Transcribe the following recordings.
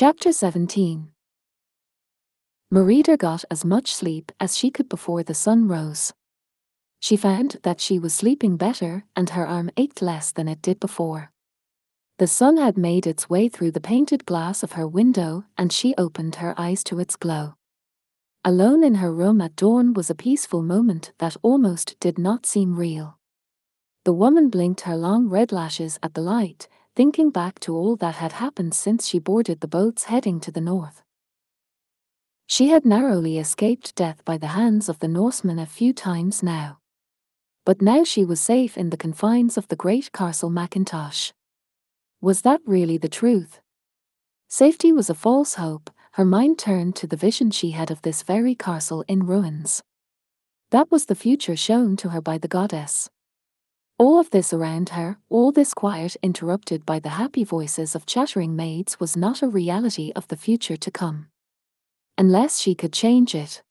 Chapter 17 Merida got as much sleep as she could before the sun rose. She found that she was sleeping better and her arm ached less than it did before. The sun had made its way through the painted glass of her window and she opened her eyes to its glow. Alone in her room at dawn was a peaceful moment that almost did not seem real. The woman blinked her long red lashes at the light, thinking back to all that had happened since she boarded the boats heading to the north. She had narrowly escaped death by the hands of the Norsemen a few times now. But now she was safe in the confines of the great Castle Macintosh. Was that really the truth? Safety was a false hope, her mind turned to the vision she had of this very castle in ruins. That was the future shown to her by the goddess. All of this around her, all this quiet interrupted by the happy voices of chattering maids was not a reality of the future to come. Unless she could change it.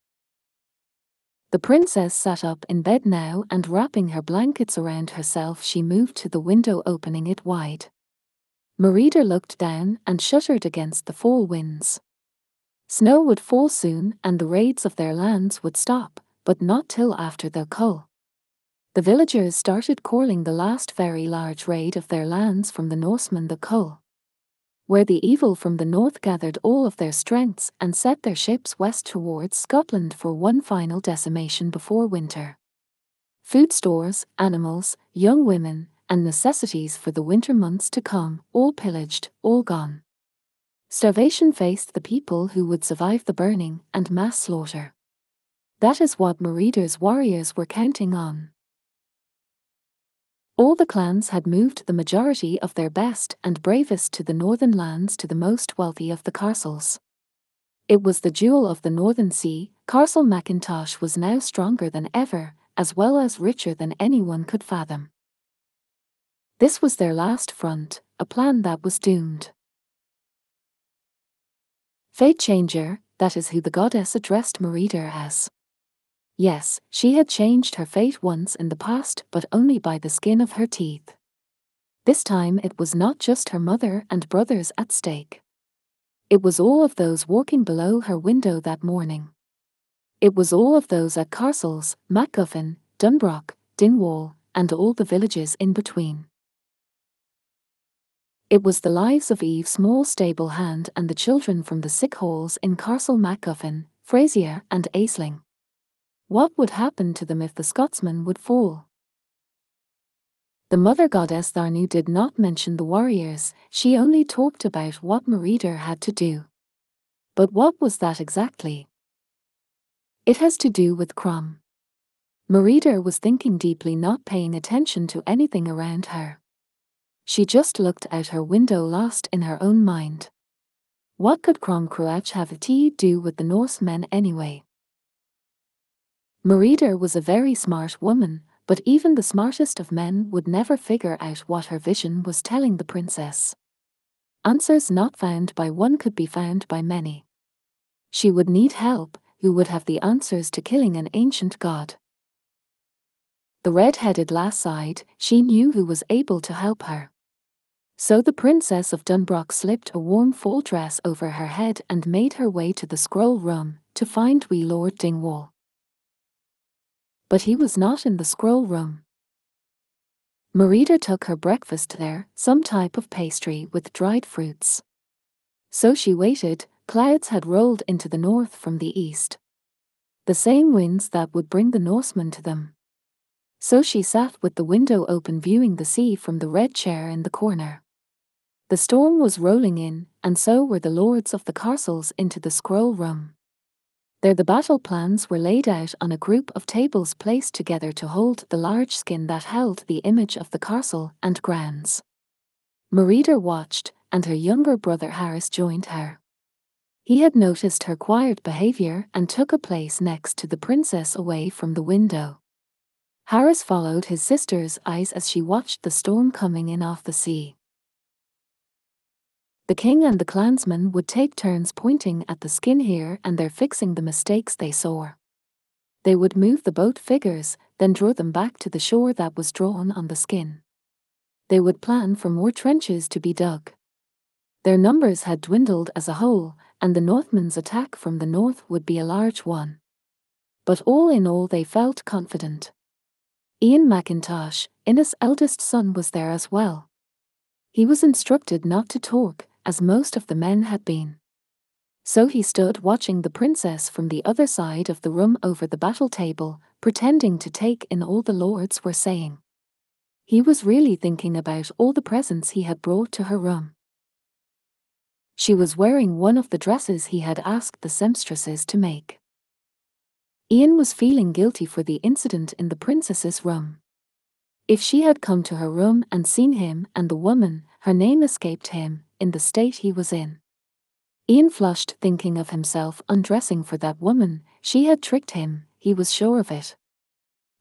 The princess sat up in bed now and wrapping her blankets around herself she moved to the window opening it wide. Merida looked down and shuddered against the fall winds. Snow would fall soon and the raids of their lands would stop, but not till after the cull. The villagers started calling the last very large raid of their lands from the Norsemen the cull. Where the evil from the north gathered all of their strengths and set their ships west towards Scotland for one final decimation before winter. Food stores, animals, young women, and necessities for the winter months to come, all pillaged, all gone. Starvation faced the people who would survive the burning and mass slaughter. That is what Merida's warriors were counting on. All the clans had moved the majority of their best and bravest to the northern lands to the most wealthy of the castles. It was the jewel of the northern sea, Castle Macintosh was now stronger than ever, as well as richer than anyone could fathom. This was their last front, a plan that was doomed. Fate Changer, that is who the goddess addressed Merida as. Yes, she had changed her fate once in the past, but only by the skin of her teeth. This time it was not just her mother and brothers at stake. It was all of those walking below her window that morning. It was all of those at Castles, MacGuffin, Dunbroch, Dingwall, and all the villages in between. It was the lives of Eve Small Stable Hand and the children from the sick halls in Castle MacGuffin, Frazier, and Aisling. What would happen to them if the Scotsman would fall? The mother goddess Tharnu did not mention the warriors, she only talked about what Merida had to do. But what was that exactly? It has to do with Crom. Merida was thinking deeply, not paying attention to anything around her. She just looked out her window lost in her own mind. What could Crom Cruach have to do with the Norsemen anyway? Merida was a very smart woman, but even the smartest of men would never figure out what her vision was telling the princess. Answers not found by one could be found by many. She would need help, who would have the answers to killing an ancient god. The red-headed lass sighed, she knew who was able to help her. So the Princess of Dunbroch slipped a warm full dress over her head and made her way to the scroll room to find wee Lord Dingwall. But he was not in the scroll room. Merida took her breakfast there, some type of pastry with dried fruits. So she waited, clouds had rolled into the north from the east. The same winds that would bring the Norsemen to them. So she sat with the window open viewing the sea from the red chair in the corner. The storm was rolling in, and so were the lords of the castles into the scroll room. There the battle plans were laid out on a group of tables placed together to hold the large skin that held the image of the castle and grounds. Merida watched, and her younger brother Harris joined her. He had noticed her quiet behavior and took a place next to the princess away from the window. Harris followed his sister's eyes as she watched the storm coming in off the sea. The king and the clansmen would take turns pointing at the skin here and there fixing the mistakes they saw. They would move the boat figures, then draw them back to the shore that was drawn on the skin. They would plan for more trenches to be dug. Their numbers had dwindled as a whole, and the Northmen's attack from the north would be a large one. But all in all, they felt confident. Ian McIntosh, Innes' eldest son, was there as well. He was instructed not to talk, as most of the men had been. So he stood watching the princess from the other side of the room over the battle table, pretending to take in all the lords were saying. He was really thinking about all the presents he had brought to her room. She was wearing one of the dresses he had asked the seamstresses to make. Ian was feeling guilty for the incident in the princess's room. If she had come to her room and seen him and the woman, her name escaped him, in the state he was in. Ian flushed, thinking of himself undressing for that woman. She had tricked him, he was sure of it.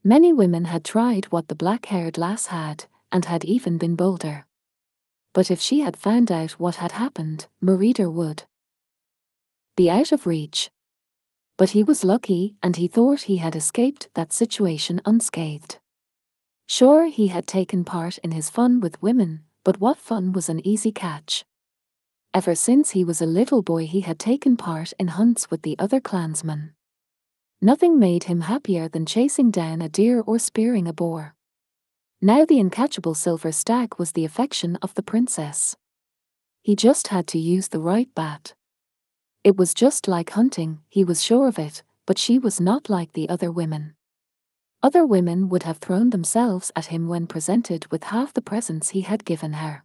Many women had tried what the black haired lass had, and had even been bolder. But if she had found out what had happened, Marita would be out of reach. But he was lucky, and he thought he had escaped that situation unscathed. Sure, he had taken part in his fun with women, but what fun was an easy catch? Ever since he was a little boy, he had taken part in hunts with the other clansmen. Nothing made him happier than chasing down a deer or spearing a boar. Now the uncatchable silver stag was the affection of the princess. He just had to use the right bat. It was just like hunting, he was sure of it, but she was not like the other women. Other women would have thrown themselves at him when presented with half the presents he had given her.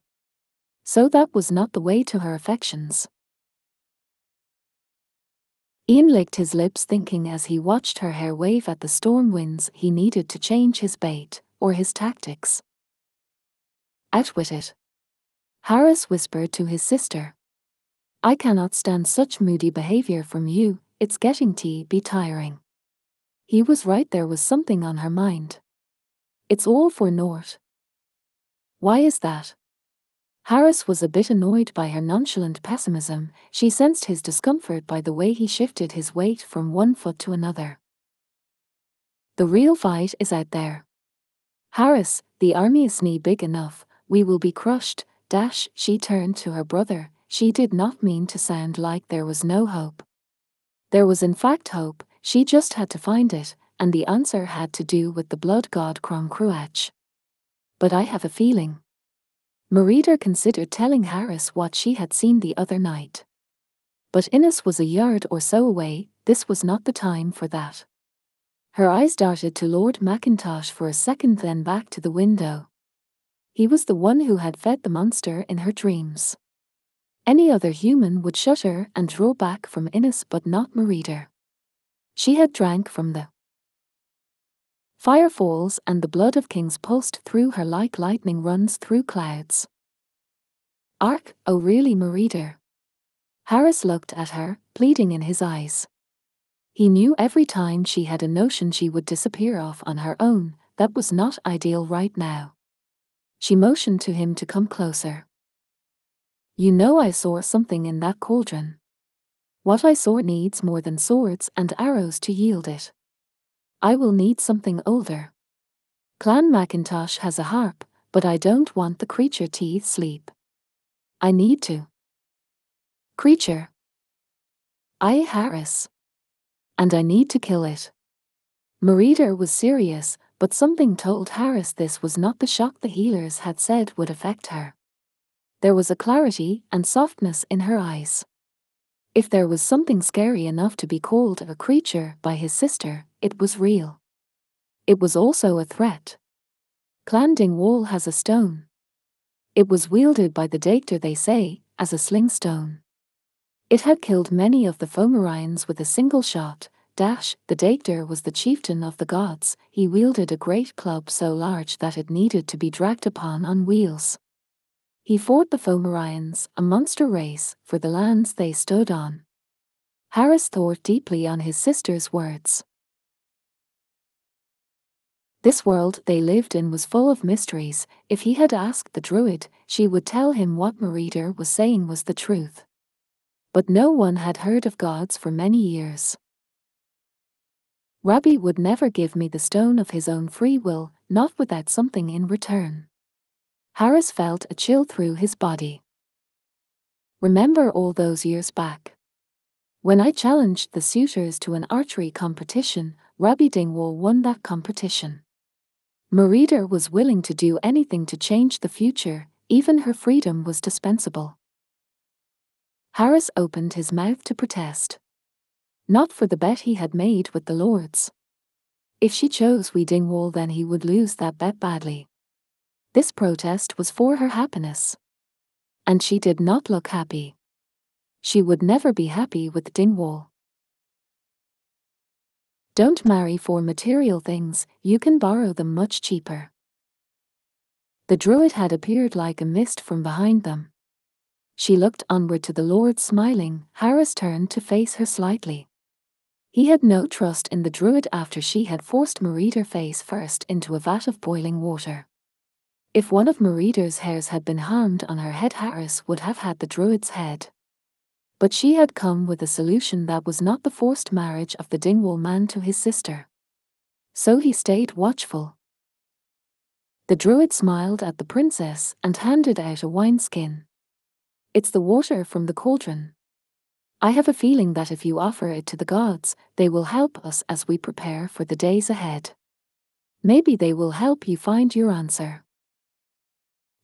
So that was not the way to her affections. Ian licked his lips thinking as he watched her hair wave at the storm winds he needed to change his bait, or his tactics. Out with it. Harris whispered to his sister. I cannot stand such moody behavior from you, it's getting to be tiring. He was right there was something on her mind. It's all for naught. Why is that? Harris was a bit annoyed by her nonchalant pessimism, she sensed his discomfort by the way he shifted his weight from one foot to another. The real fight is out there. Harris, the army is knee big enough, we will be crushed, dash, she turned to her brother, she did not mean to sound like there was no hope. There was in fact hope, she just had to find it, and the answer had to do with the blood god Crom Cruach. But I have a feeling. Merida considered telling Harris what she had seen the other night. But Innes was a yard or so away, this was not the time for that. Her eyes darted to Lord McIntosh for a second, then back to the window. He was the one who had fed the monster in her dreams. Any other human would shudder and draw back from Innes, but not Merida. She had drank from the Fire falls and the blood of kings pulsed through her like lightning runs through clouds. Ark, oh really Merida? Harris looked at her, pleading in his eyes. He knew every time she had a notion she would disappear off on her own, that was not ideal right now. She motioned to him to come closer. You know I saw something in that cauldron. What I saw needs more than swords and arrows to yield it. I will need something older. Clan McIntosh has a harp, but I don't want the creature to sleep. I need to. Creature. I Harris. And I need to kill it. Merida was serious, but something told Harris this was not the shock the healers had said would affect her. There was a clarity and softness in her eyes. If there was something scary enough to be called a creature by his sister, it was real. It was also a threat. Clan Dingwall has a stone. It was wielded by the Dagda, they say, as a sling stone. It had killed many of the Fomorians with a single shot. Dash, the Dagda was the chieftain of the gods, he wielded a great club so large that it needed to be dragged upon on wheels. He fought the Fomorians, a monster race, for the lands they stood on. Harris thought deeply on his sister's words. This world they lived in was full of mysteries. If he had asked the druid, she would tell him what Merida was saying was the truth. But no one had heard of gods for many years. Rabbi would never give me the stone of his own free will, not without something in return. Harris felt a chill through his body. Remember all those years back? When I challenged the suitors to an archery competition, Rabbi Dingwall won that competition. Merida was willing to do anything to change the future, even her freedom was dispensable. Harris opened his mouth to protest. Not for the bet he had made with the Lords. If she chose we Dingwall then he would lose that bet badly. This protest was for her happiness. And she did not look happy. She would never be happy with Dingwall. Don't marry for material things, you can borrow them much cheaper. The druid had appeared like a mist from behind them. She looked onward to the Lord smiling, Harris turned to face her slightly. He had no trust in the druid after she had forced Merida face first into a vat of boiling water. If one of Merida's hairs had been harmed on her head Harris would have had the druid's head. But she had come with a solution that was not the forced marriage of the Dingwall man to his sister. So he stayed watchful. The druid smiled at the princess and handed out a wineskin. It's the water from the cauldron. I have a feeling that if you offer it to the gods, they will help us as we prepare for the days ahead. Maybe they will help you find your answer.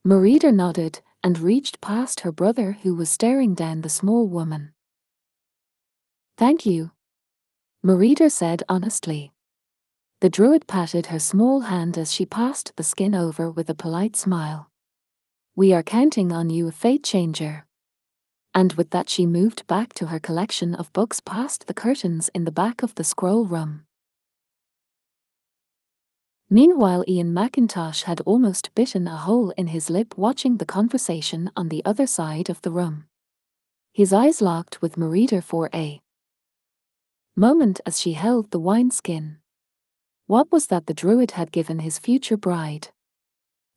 Merida nodded and reached past her brother who was staring down the small woman. Thank you. Merida said honestly. The druid patted her small hand as she passed the skin over with a polite smile. We are counting on you, fate changer and with that she moved back to her collection of books past the curtains in the back of the scroll room. Meanwhile, Ian McIntosh had almost bitten a hole in his lip watching the conversation on the other side of the room. His eyes locked with Merida for a moment as she held the wineskin. What was that the druid had given his future bride?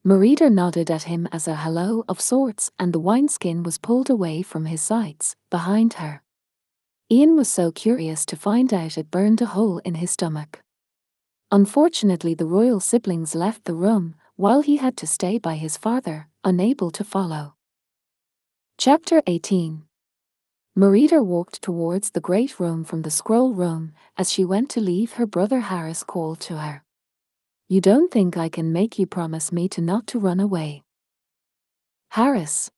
Merida nodded at him as a hello of sorts, and the wineskin was pulled away from his sides, behind her. Ian was so curious to find out it burned a hole in his stomach. Unfortunately, the royal siblings left the room, while he had to stay by his father, unable to follow. Chapter 18 Merida walked towards the great room from the scroll room, as she went to leave her brother Harris called to her. You don't think I can make you promise me to not to run away. Harris.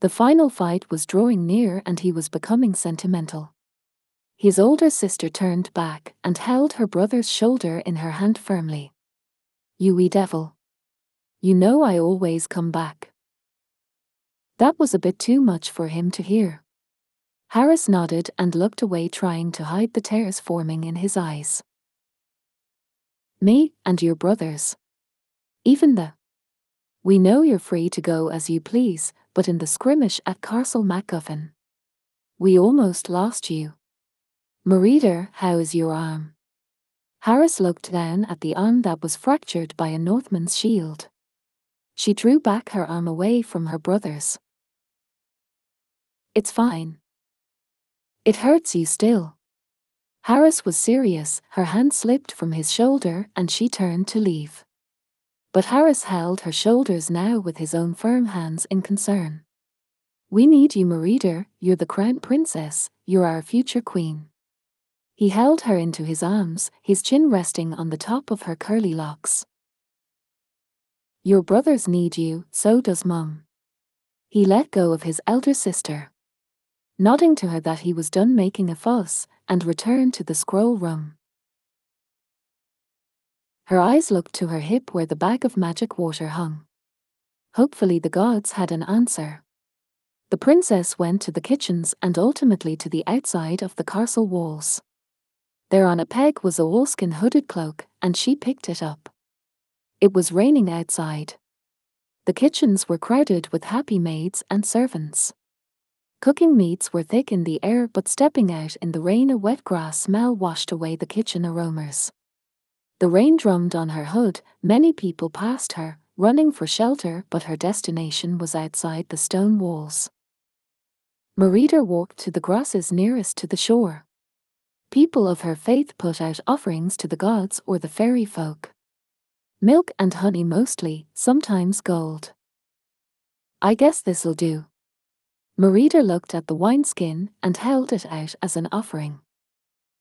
The final fight was drawing near and he was becoming sentimental. His older sister turned back and held her brother's shoulder in her hand firmly. You wee devil. You know I always come back. That was a bit too much for him to hear. Harris nodded and looked away trying to hide the tears forming in his eyes. Me and your brothers. Even the. We know you're free to go as you please, but in the skirmish at Castle MacGuffin. We almost lost you. Merida, how is your arm? Harris looked down at the arm that was fractured by a Northman's shield. She drew back her arm away from her brother's. It's fine. It hurts you still. Harris was serious, her hand slipped from his shoulder and she turned to leave. But Harris held her shoulders now with his own firm hands in concern. We need you, Merida, you're the crown princess, you're our future queen. He held her into his arms, his chin resting on the top of her curly locks. Your brothers need you, so does Mum. He let go of his elder sister. Nodding to her that he was done making a fuss, and returned to the scroll room. Her eyes looked to her hip where the bag of magic water hung. Hopefully, the gods had an answer. The princess went to the kitchens and ultimately to the outside of the castle walls. There on a peg was a wolfskin hooded cloak, and she picked it up. It was raining outside. The kitchens were crowded with happy maids and servants. Cooking meats were thick in the air, but stepping out in the rain, a wet grass smell washed away the kitchen aromas. The rain drummed on her hood, many people passed her, running for shelter, but her destination was outside the stone walls. Merida walked to the grasses nearest to the shore. People of her faith put out offerings to the gods or the fairy folk. Milk and honey mostly, sometimes gold. I guess this'll do. Merida looked at the wineskin and held it out as an offering.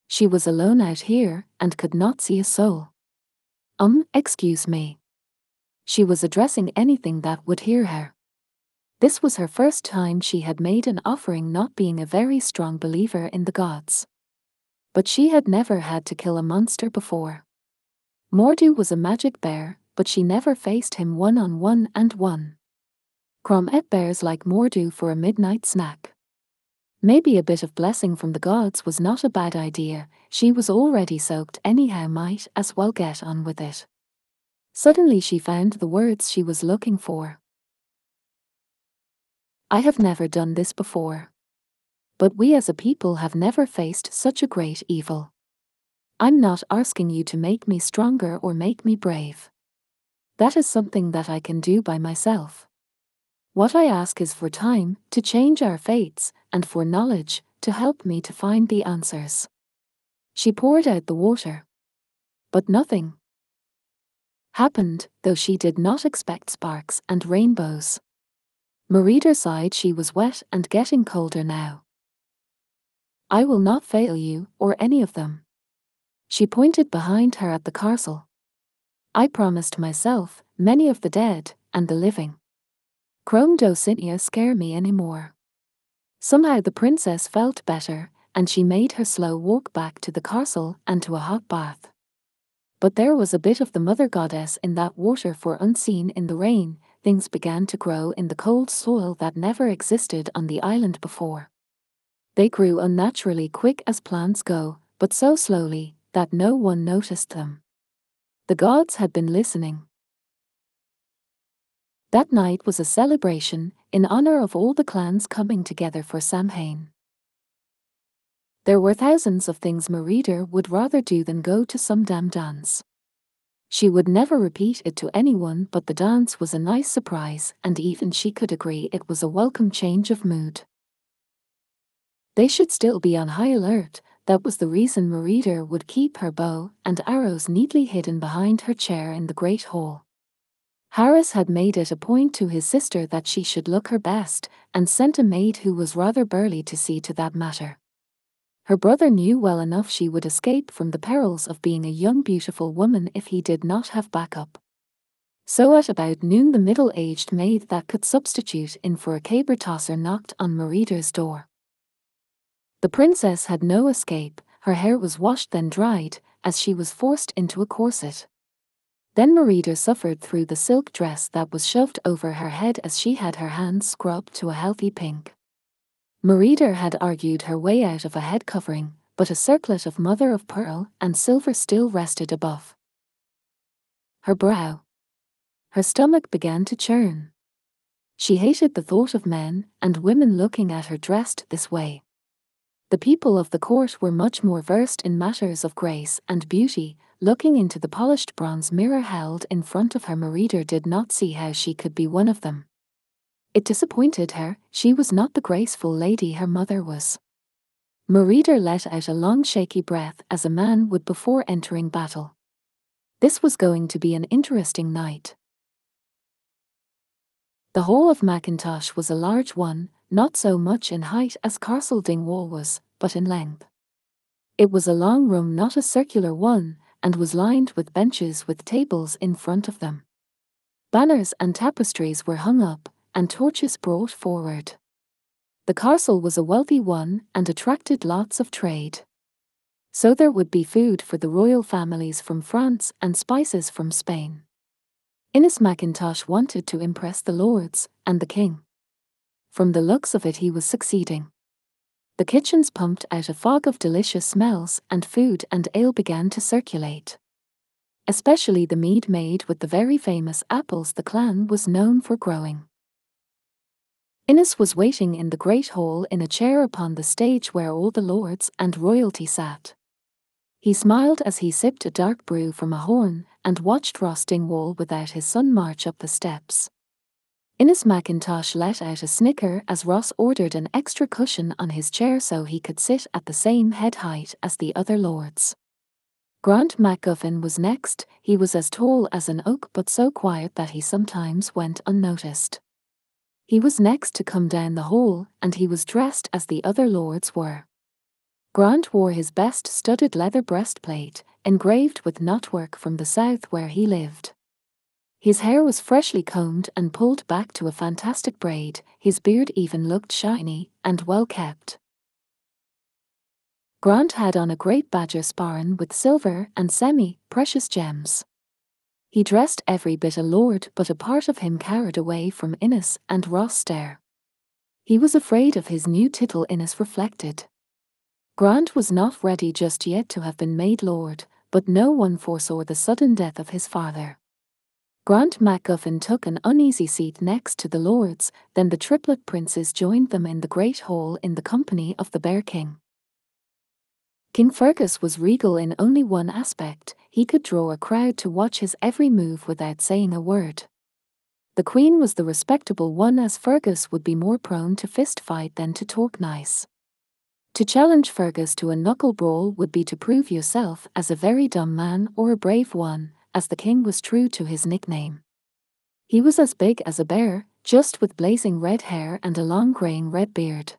She was alone out here and could not see a soul. Um, excuse me. She was addressing anything that would hear her. This was her first time she had made an offering, not being a very strong believer in the gods. But she had never had to kill a monster before. Mor'du was a magic bear, but she never faced him one on one and won. Crom ate bears like Mor'du for a midnight snack. Maybe a bit of blessing from the gods was not a bad idea, she was already soaked anyhow might as well get on with it. Suddenly she found the words she was looking for. I have never done this before. But we as a people have never faced such a great evil. I'm not asking you to make me stronger or make me brave. That is something that I can do by myself. What I ask is for time to change our fates and for knowledge to help me to find the answers. She poured out the water. But nothing happened, though she did not expect sparks and rainbows. Merida sighed she was wet and getting colder now. I will not fail you, or any of them. She pointed behind her at the castle. I promised myself, many of the dead, and the living. Crom Docinia scare me any more. Somehow the princess felt better, and she made her slow walk back to the castle and to a hot bath. But there was a bit of the mother goddess in that water for unseen in the rain, things began to grow in the cold soil that never existed on the island before. They grew unnaturally quick as plants go, but so slowly that no one noticed them. The gods had been listening. That night was a celebration in honor of all the clans coming together for Samhain. There were thousands of things Merida would rather do than go to some damn dance. She would never repeat it to anyone, but the dance was a nice surprise, and even she could agree it was a welcome change of mood. They should still be on high alert, that was the reason Merida would keep her bow and arrows neatly hidden behind her chair in the great hall. Harris had made it a point to his sister that she should look her best, and sent a maid who was rather burly to see to that matter. Her brother knew well enough she would escape from the perils of being a young beautiful woman if he did not have backup. So at about noon the middle-aged maid that could substitute in for a caber tosser knocked on Merida's door. The princess had no escape, her hair was washed then dried, as she was forced into a corset. Then Merida suffered through the silk dress that was shoved over her head as she had her hands scrubbed to a healthy pink. Merida had argued her way out of a head covering, but a circlet of mother of pearl and silver still rested above. Her brow. Her stomach began to churn. She hated the thought of men and women looking at her dressed this way. The people of the court were much more versed in matters of grace and beauty, looking into the polished bronze mirror held in front of her Merida did not see how she could be one of them. It disappointed her, she was not the graceful lady her mother was. Merida let out a long shaky breath as a man would before entering battle. This was going to be an interesting night. The hall of Mackintosh was a large one, not so much in height as Castle Dingwall was, but in length. It was a long room, not a circular one, and was lined with benches with tables in front of them. Banners and tapestries were hung up, and torches brought forward. The castle was a wealthy one and attracted lots of trade. So there would be food for the royal families from France and spices from Spain. Innes Mackintosh wanted to impress the lords and the king. From the looks of it, he was succeeding. The kitchens pumped out a fog of delicious smells, and food and ale began to circulate. Especially the mead made with the very famous apples the clan was known for growing. Innes was waiting in the great hall in a chair upon the stage where all the lords and royalty sat. He smiled as he sipped a dark brew from a horn and watched Ross Dingwall without his son march up the steps. Innes Mackintosh let out a snicker as Ross ordered an extra cushion on his chair so he could sit at the same head height as the other lords. Grant MacGuffin was next, he was as tall as an oak but so quiet that he sometimes went unnoticed. He was next to come down the hall, and he was dressed as the other lords were. Grant wore his best studded leather breastplate, engraved with knotwork from the south where he lived. His hair was freshly combed and pulled back to a fantastic braid, his beard even looked shiny and well kept. Grant had on a great badger sporran with silver and semi-precious gems. He dressed every bit a lord but a part of him carried away from Innes and Rosstair. He was afraid of his new title Innes reflected. Grant was not ready just yet to have been made Lord, but no one foresaw the sudden death of his father. Grant MacGuffin took an uneasy seat next to the lords, then the triplet princes joined them in the great hall in the company of the Bear King. King Fergus was regal in only one aspect, he could draw a crowd to watch his every move without saying a word. The Queen was the respectable one as Fergus would be more prone to fist fight than to talk nice. To challenge Fergus to a knuckle brawl would be to prove yourself as a very dumb man or a brave one, as the king was true to his nickname. He was as big as a bear, just with blazing red hair and a long graying red beard.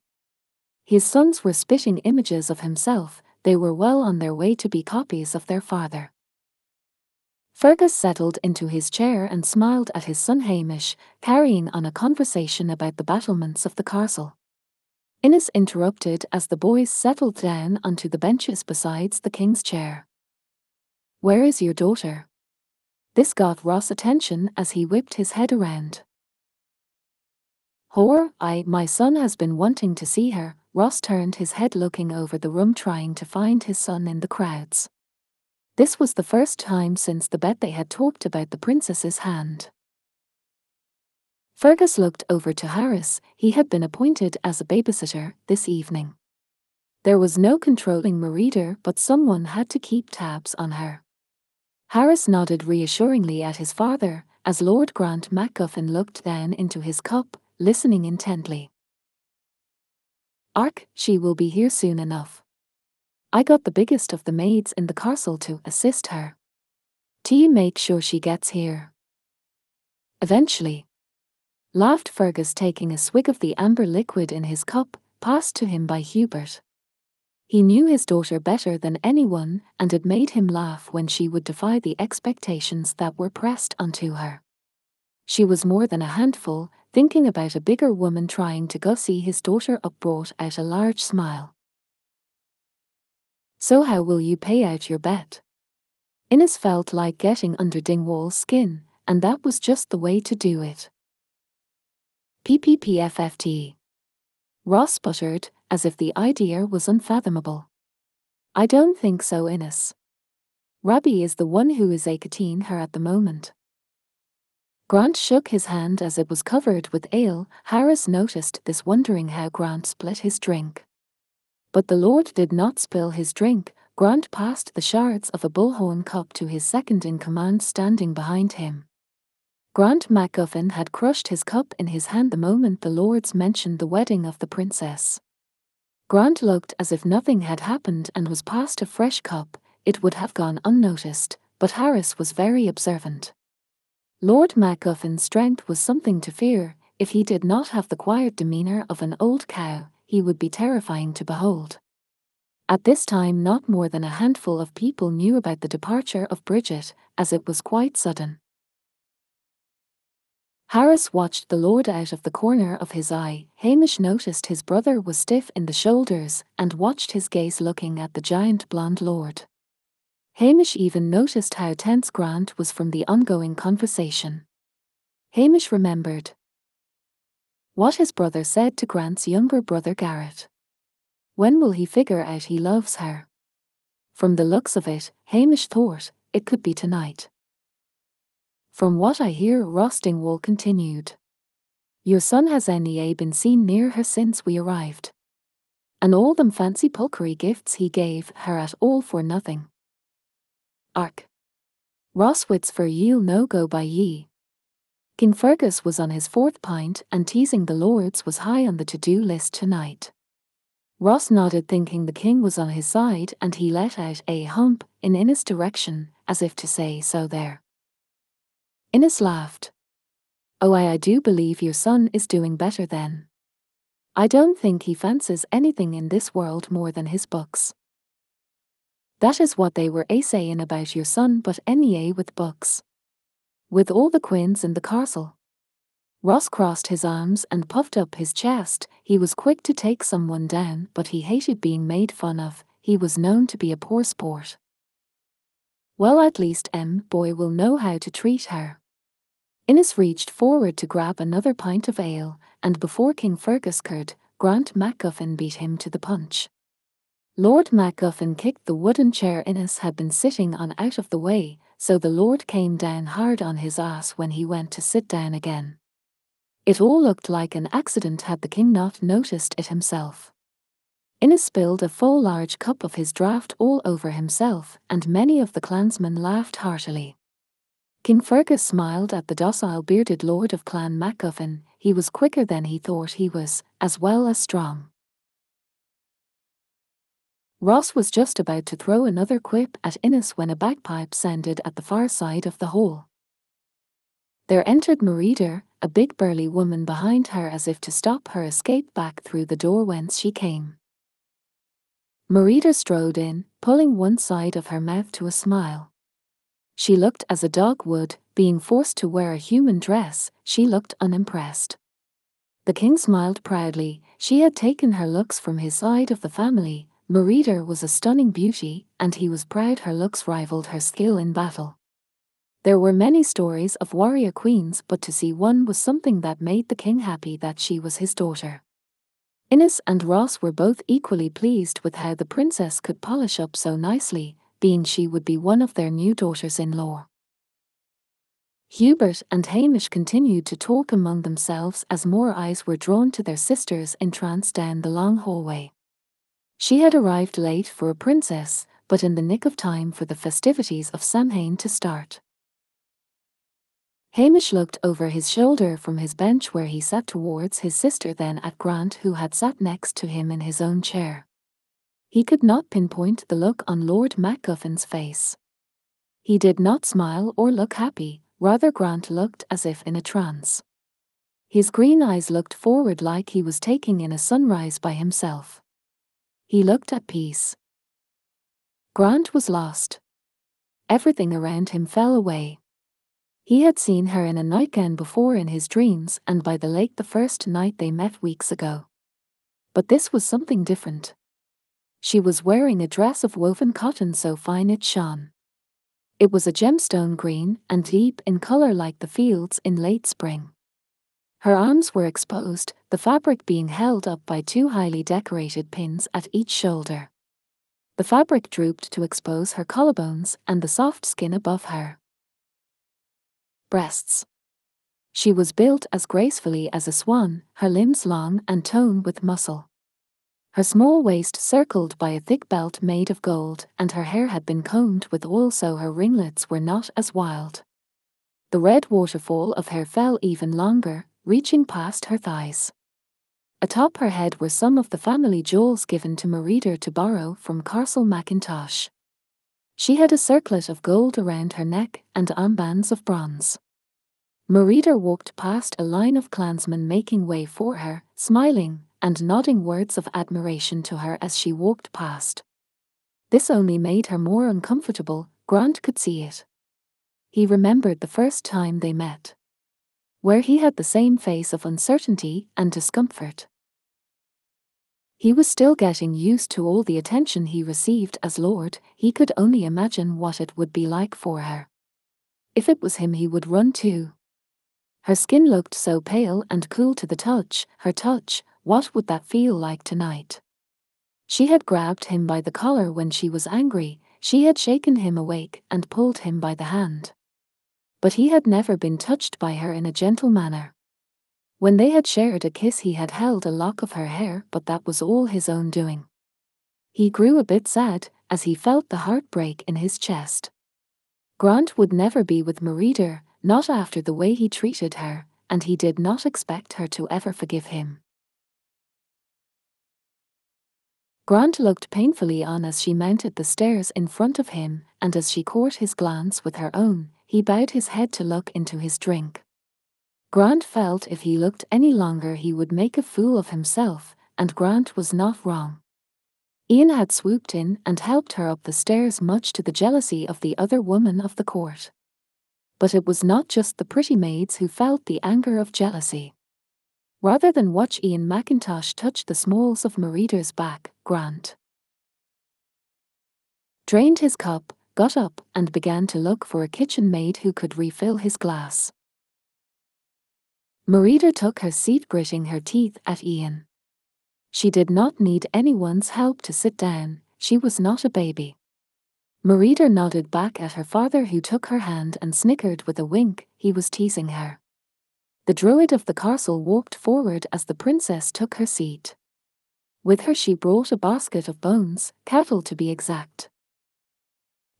His sons were spitting images of himself, they were well on their way to be copies of their father. Fergus settled into his chair and smiled at his son Hamish, carrying on a conversation about the battlements of the castle. Innes interrupted as the boys settled down onto the benches besides the king's chair. Where is your daughter? This got Ross' attention as he whipped his head around. Whore, I, my son has been wanting to see her. Ross turned his head looking over the room trying to find his son in the crowds. This was the first time since the bet they had talked about the princess's hand. Fergus looked over to Harris, he had been appointed as a babysitter this evening. There was no controlling Merida, but someone had to keep tabs on her. Harris nodded reassuringly at his father as Lord Grant MacGuffin looked down into his cup, listening intently. Ark, she will be here soon enough. I got the biggest of the maids in the castle to assist her. T make sure she gets here. Eventually, laughed Fergus taking a swig of the amber liquid in his cup, passed to him by Hubert. He knew his daughter better than anyone, and it made him laugh when she would defy the expectations that were pressed onto her. She was more than a handful, thinking about a bigger woman trying to see his daughter up brought out a large smile. So how will you pay out your bet? Innes felt like getting under Dingwall's skin, and that was just the way to do it. PPPFFT. Ross sputtered, as if the idea was unfathomable. I don't think so, Innes. Rabbi is the one who is acating her at the moment. Grant shook his hand as it was covered with ale. Harris noticed this, wondering how Grant split his drink. But the Lord did not spill his drink. Grant passed the shards of a bullhorn cup to his second in command standing behind him. Grant MacGuffin had crushed his cup in his hand the moment the lords mentioned the wedding of the princess. Grant looked as if nothing had happened and was passed a fresh cup, it would have gone unnoticed, but Harris was very observant. Lord MacGuffin's strength was something to fear, if he did not have the quiet demeanour of an old cow, he would be terrifying to behold. At this time not more than a handful of people knew about the departure of Bridget, as it was quite sudden. Harris watched the lord out of the corner of his eye. Hamish noticed his brother was stiff in the shoulders and watched his gaze looking at the giant blond lord. Hamish even noticed how tense Grant was from the ongoing conversation. Hamish remembered what his brother said to Grant's younger brother Garrett. When will he figure out he loves her? From the looks of it, Hamish thought it could be tonight. From what I hear, Ross Dingwall continued. Your son has any eh, been seen near her since we arrived. And all them fancy pulkery gifts he gave her at all for nothing. Ark. Rosswitz for ye'll no go by ye. King Fergus was on his fourth pint and teasing the lords was high on the to-do list tonight. Ross nodded thinking the king was on his side and he let out a hump in Innes' direction, as if to say so there. Innes laughed. Oh, I, I do believe your son is doing better then. I don't think he fancies anything in this world more than his books. That is what they were a saying about your son, but any with books. With all the queens in the castle. Ross crossed his arms and puffed up his chest. He was quick to take someone down, but he hated being made fun of. He was known to be a poor sport. Well, at least M. Boy will know how to treat her. Innes reached forward to grab another pint of ale, and before King Fergus could, Grant MacGuffin beat him to the punch. Lord MacGuffin kicked the wooden chair Innes had been sitting on out of the way, so the Lord came down hard on his ass when he went to sit down again. It all looked like an accident had the king not noticed it himself. Innes spilled a full large cup of his draught all over himself, and many of the clansmen laughed heartily. King Fergus smiled at the docile bearded lord of Clan MacGuffin, he was quicker than he thought he was, as well as strong. Ross was just about to throw another quip at Innes when a bagpipe sounded at the far side of the hall. There entered Merida, a big burly woman behind her as if to stop her escape back through the door whence she came. Merida strode in, pulling one side of her mouth to a smile. She looked as a dog would, being forced to wear a human dress, she looked unimpressed. The king smiled proudly, she had taken her looks from his side of the family. Merida was a stunning beauty, and he was proud her looks rivaled her skill in battle. There were many stories of warrior queens, but to see one was something that made the king happy that she was his daughter. Innes and Ross were both equally pleased with how the princess could polish up so nicely, being she would be one of their new daughters-in-law. Hubert and Hamish continued to talk among themselves as more eyes were drawn to their sisters entranced down the long hallway. She had arrived late for a princess, but in the nick of time for the festivities of Samhain to start. Hamish looked over his shoulder from his bench where he sat towards his sister then at Grant who had sat next to him in his own chair. He could not pinpoint the look on Lord MacGuffin's face. He did not smile or look happy, rather Grant looked as if in a trance. His green eyes looked forward like he was taking in a sunrise by himself. He looked at peace. Grant was lost. Everything around him fell away. He had seen her in a nightgown before in his dreams and by the lake the first night they met weeks ago. But this was something different. She was wearing a dress of woven cotton so fine it shone. It was a gemstone green and deep in color like the fields in late spring. Her arms were exposed, the fabric being held up by two highly decorated pins at each shoulder. The fabric drooped to expose her collarbones and the soft skin above her breasts. She was built as gracefully as a swan, her limbs long and toned with muscle. Her small waist circled by a thick belt made of gold, and her hair had been combed with oil so her ringlets were not as wild. The red waterfall of hair fell even longer, reaching past her thighs. Atop her head were some of the family jewels given to Merida to borrow from Castle Mackintosh. She had a circlet of gold around her neck and armbands of bronze. Merida walked past a line of clansmen making way for her, smiling and nodding words of admiration to her as she walked past. This only made her more uncomfortable, Grant could see it. He remembered the first time they met. Where he had the same face of uncertainty and discomfort. He was still getting used to all the attention he received as Lord, he could only imagine what it would be like for her. If it was him he would run too. Her skin looked so pale and cool to the touch, her touch, what would that feel like tonight? She had grabbed him by the collar when she was angry, she had shaken him awake and pulled him by the hand. But he had never been touched by her in a gentle manner. When they had shared a kiss, he had held a lock of her hair, but that was all his own doing. He grew a bit sad as he felt the heartbreak in his chest. Grant would never be with Merida, not after the way he treated her, and he did not expect her to ever forgive him. Grant looked painfully on as she mounted the stairs in front of him, and as she caught his glance with her own, he bowed his head to look into his drink. Grant felt if he looked any longer he would make a fool of himself, and Grant was not wrong. Ian had swooped in and helped her up the stairs much to the jealousy of the other women of the court. But it was not just the pretty maids who felt the anger of jealousy. Rather than watch Ian McIntosh touch the smalls of Merida's back, Grant drained his cup, got up, and began to look for a kitchen maid who could refill his glass. Merida took her seat gritting her teeth at Ian. She did not need anyone's help to sit down, she was not a baby. Merida nodded back at her father who took her hand and snickered with a wink, he was teasing her. The druid of the castle walked forward as the princess took her seat. With her she brought a basket of bones, cattle to be exact.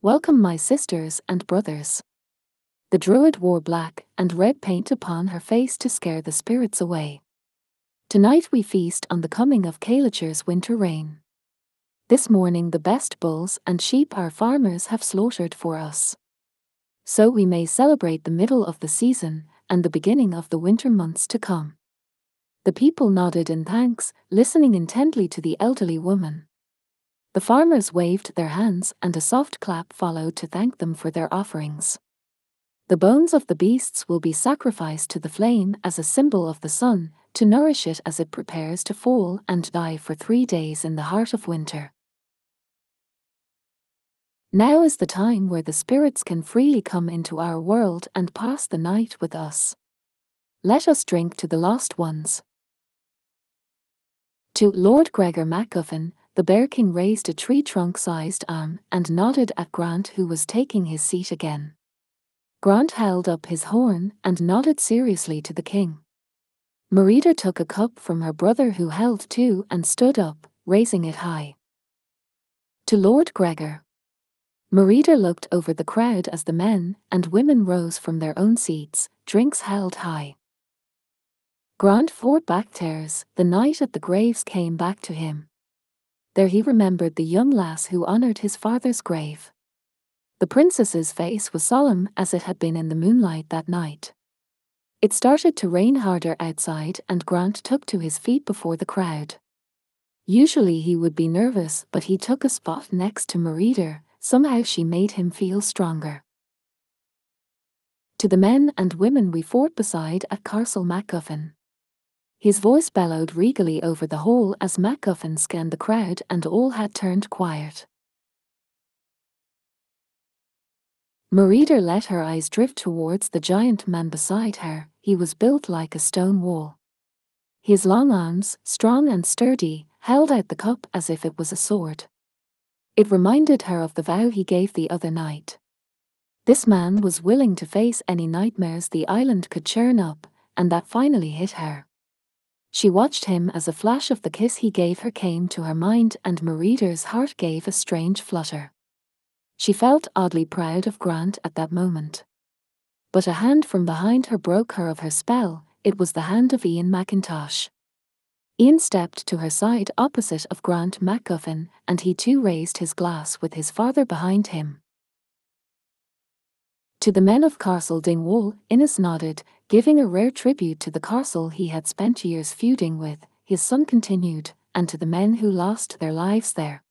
Welcome my sisters and brothers. The druid wore black and red paint upon her face to scare the spirits away. Tonight we feast on the coming of Cailleach's winter rain. This morning the best bulls and sheep our farmers have slaughtered for us. So we may celebrate the middle of the season and the beginning of the winter months to come. The people nodded in thanks, listening intently to the elderly woman. The farmers waved their hands and a soft clap followed to thank them for their offerings. The bones of the beasts will be sacrificed to the flame as a symbol of the sun, to nourish it as it prepares to fall and die for three days in the heart of winter. Now is the time where the spirits can freely come into our world and pass the night with us. Let us drink to the lost ones. To Lord Gregor MacGuffin, the Bear King raised a tree trunk sized arm and nodded at Grant, who was taking his seat again. Grant held up his horn and nodded seriously to the king. Merida took a cup from her brother who held two and stood up, raising it high. To Lord Gregor. Merida looked over the crowd as the men and women rose from their own seats, drinks held high. Grant fought back tears, the night at the graves came back to him. There he remembered the young lass who honoured his father's grave. The princess's face was solemn as it had been in the moonlight that night. It started to rain harder outside and Grant took to his feet before the crowd. Usually he would be nervous, but he took a spot next to Merida, somehow she made him feel stronger. To the men and women we fought beside at Castle MacGuffin. His voice bellowed regally over the hall as MacGuffin scanned the crowd and all had turned quiet. Merida let her eyes drift towards the giant man beside her, he was built like a stone wall. His long arms, strong and sturdy, held out the cup as if it was a sword. It reminded her of the vow he gave the other night. This man was willing to face any nightmares the island could churn up, and that finally hit her. She watched him as a flash of the kiss he gave her came to her mind and Merida's heart gave a strange flutter. She felt oddly proud of Grant at that moment. But a hand from behind her broke her of her spell, it was the hand of Ian McIntosh. Ian stepped to her side opposite of Grant MacGuffin, and he too raised his glass with his father behind him. To the men of Castle Dingwall, Innes nodded, giving a rare tribute to the castle he had spent years feuding with, his son continued, and to the men who lost their lives there.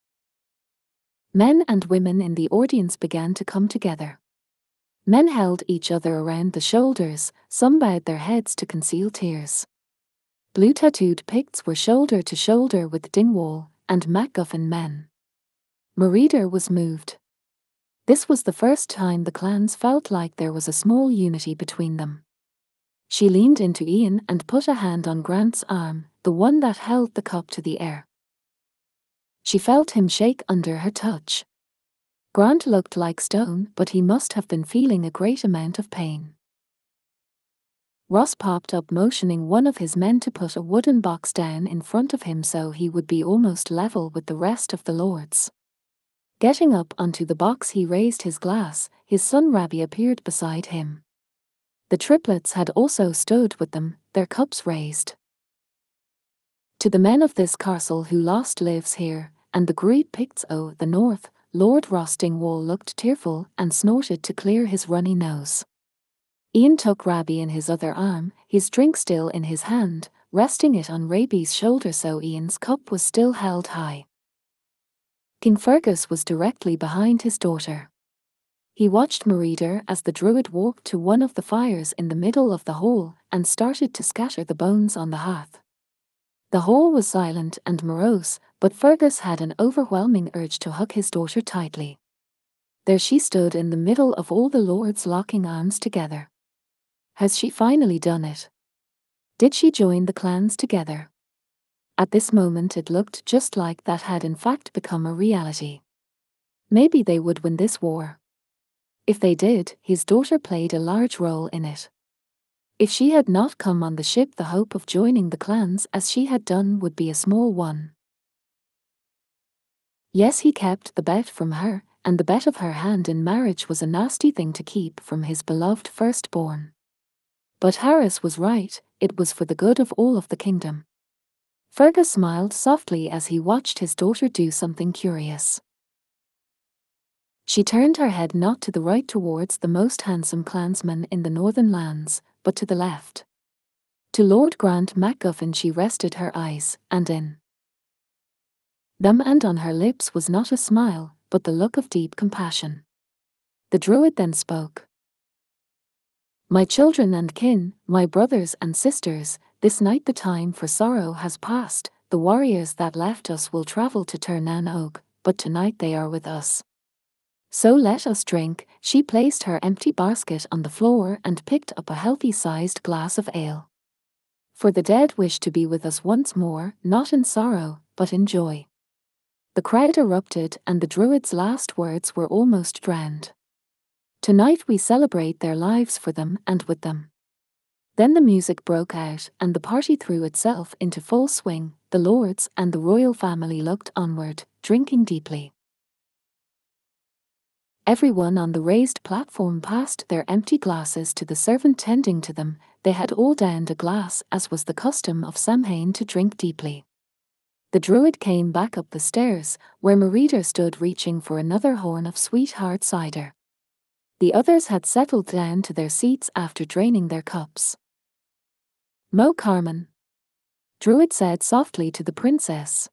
Men and women in the audience began to come together. Men held each other around the shoulders, some bowed their heads to conceal tears. Blue tattooed Picts were shoulder to shoulder with Dingwall and MacGuffin men. Merida was moved. This was the first time the clans felt like there was a small unity between them. She leaned into Ian and put a hand on Grant's arm, the one that held the cup to the air. She felt him shake under her touch. Grant looked like stone, but he must have been feeling a great amount of pain. Ross popped up motioning one of his men to put a wooden box down in front of him so he would be almost level with the rest of the lords. Getting up onto the box he raised his glass, his son Rabbie appeared beside him. The triplets had also stood with them, their cups raised. To the men of this castle who lost lives here, and the great Picts o' the north, Lord Ross Dingwall looked tearful and snorted to clear his runny nose. Ian took Rabbie in his other arm, his drink still in his hand, resting it on Rabbie's shoulder so Ian's cup was still held high. King Fergus was directly behind his daughter. He watched Merida as the druid walked to one of the fires in the middle of the hall and started to scatter the bones on the hearth. The hall was silent and morose, but Fergus had an overwhelming urge to hug his daughter tightly. There she stood in the middle of all the lords locking arms together. Has she finally done it? Did she join the clans together? At this moment it looked just like that had in fact become a reality. Maybe they would win this war. If they did, his daughter played a large role in it. If she had not come on the ship the hope of joining the clans as she had done would be a small one. Yes he kept the bet from her, and the bet of her hand in marriage was a nasty thing to keep from his beloved firstborn. But Harris was right, it was for the good of all of the kingdom. Fergus smiled softly as he watched his daughter do something curious. She turned her head not to the right towards the most handsome clansman in the northern lands, but to the left. To Lord Grant MacGuffin she rested her eyes, and in them and on her lips was not a smile, but the look of deep compassion. The druid then spoke. My children and kin, my brothers and sisters, this night the time for sorrow has passed, the warriors that left us will travel to Tír na nÓg, but tonight they are with us. So let us drink. She placed her empty basket on the floor and picked up a healthy sized glass of ale. For the dead wish to be with us once more, not in sorrow, but in joy. The crowd erupted, and the Druid's last words were almost drowned. Tonight we celebrate their lives for them and with them. Then the music broke out, and the party threw itself into full swing. The lords and the royal family looked onward, drinking deeply. Everyone on the raised platform passed their empty glasses to the servant tending to them. They had all downed a glass, as was the custom of Samhain to drink deeply. The druid came back up the stairs, where Merida stood reaching for another horn of sweet hard cider. The others had settled down to their seats after draining their cups. Mo Carmen. Druid said softly to the princess.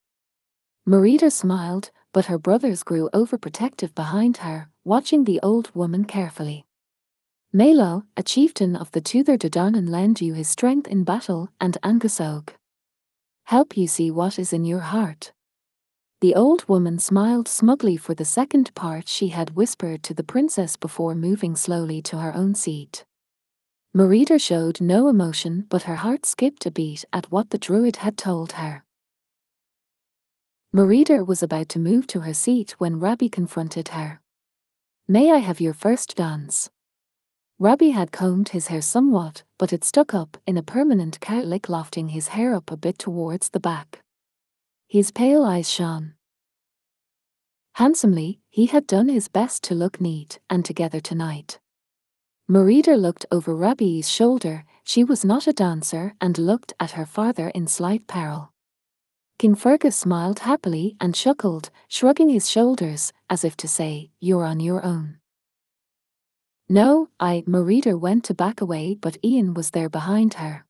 Merida smiled, but her brothers grew overprotective behind her, watching the old woman carefully. Melo, a chieftain of the Tuatha Dé Danann lend you his strength in battle and Angus Og. Help you see what is in your heart. The old woman smiled smugly for the second part she had whispered to the princess before moving slowly to her own seat. Merida showed no emotion but her heart skipped a beat at what the druid had told her. Merida was about to move to her seat when Rabbie confronted her. May I have your first dance? Rabbie had combed his hair somewhat, but it stuck up in a permanent cowlick lofting his hair up a bit towards the back. His pale eyes shone. Handsomely, he had done his best to look neat and together tonight. Merida looked over Rabbie's shoulder, she was not a dancer and looked at her father in slight peril. King Fergus smiled happily and chuckled, shrugging his shoulders, as if to say, You're on your own. No, I, Merida went to back away, but Ian was there behind her.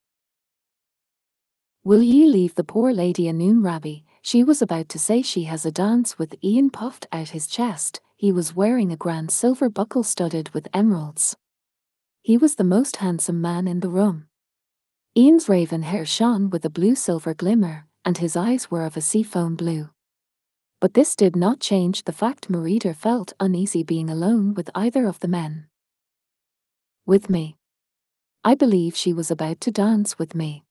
Will ye leave the poor lady a noon, Rabbie? She was about to say she has a dance with Ian puffed out his chest. He was wearing a grand silver buckle studded with emeralds. He was the most handsome man in the room. Ian's raven hair shone with a blue silver glimmer, and his eyes were of a seafoam blue. But this did not change the fact Merida felt uneasy being alone with either of the men. With me. I believe she was about to dance with me.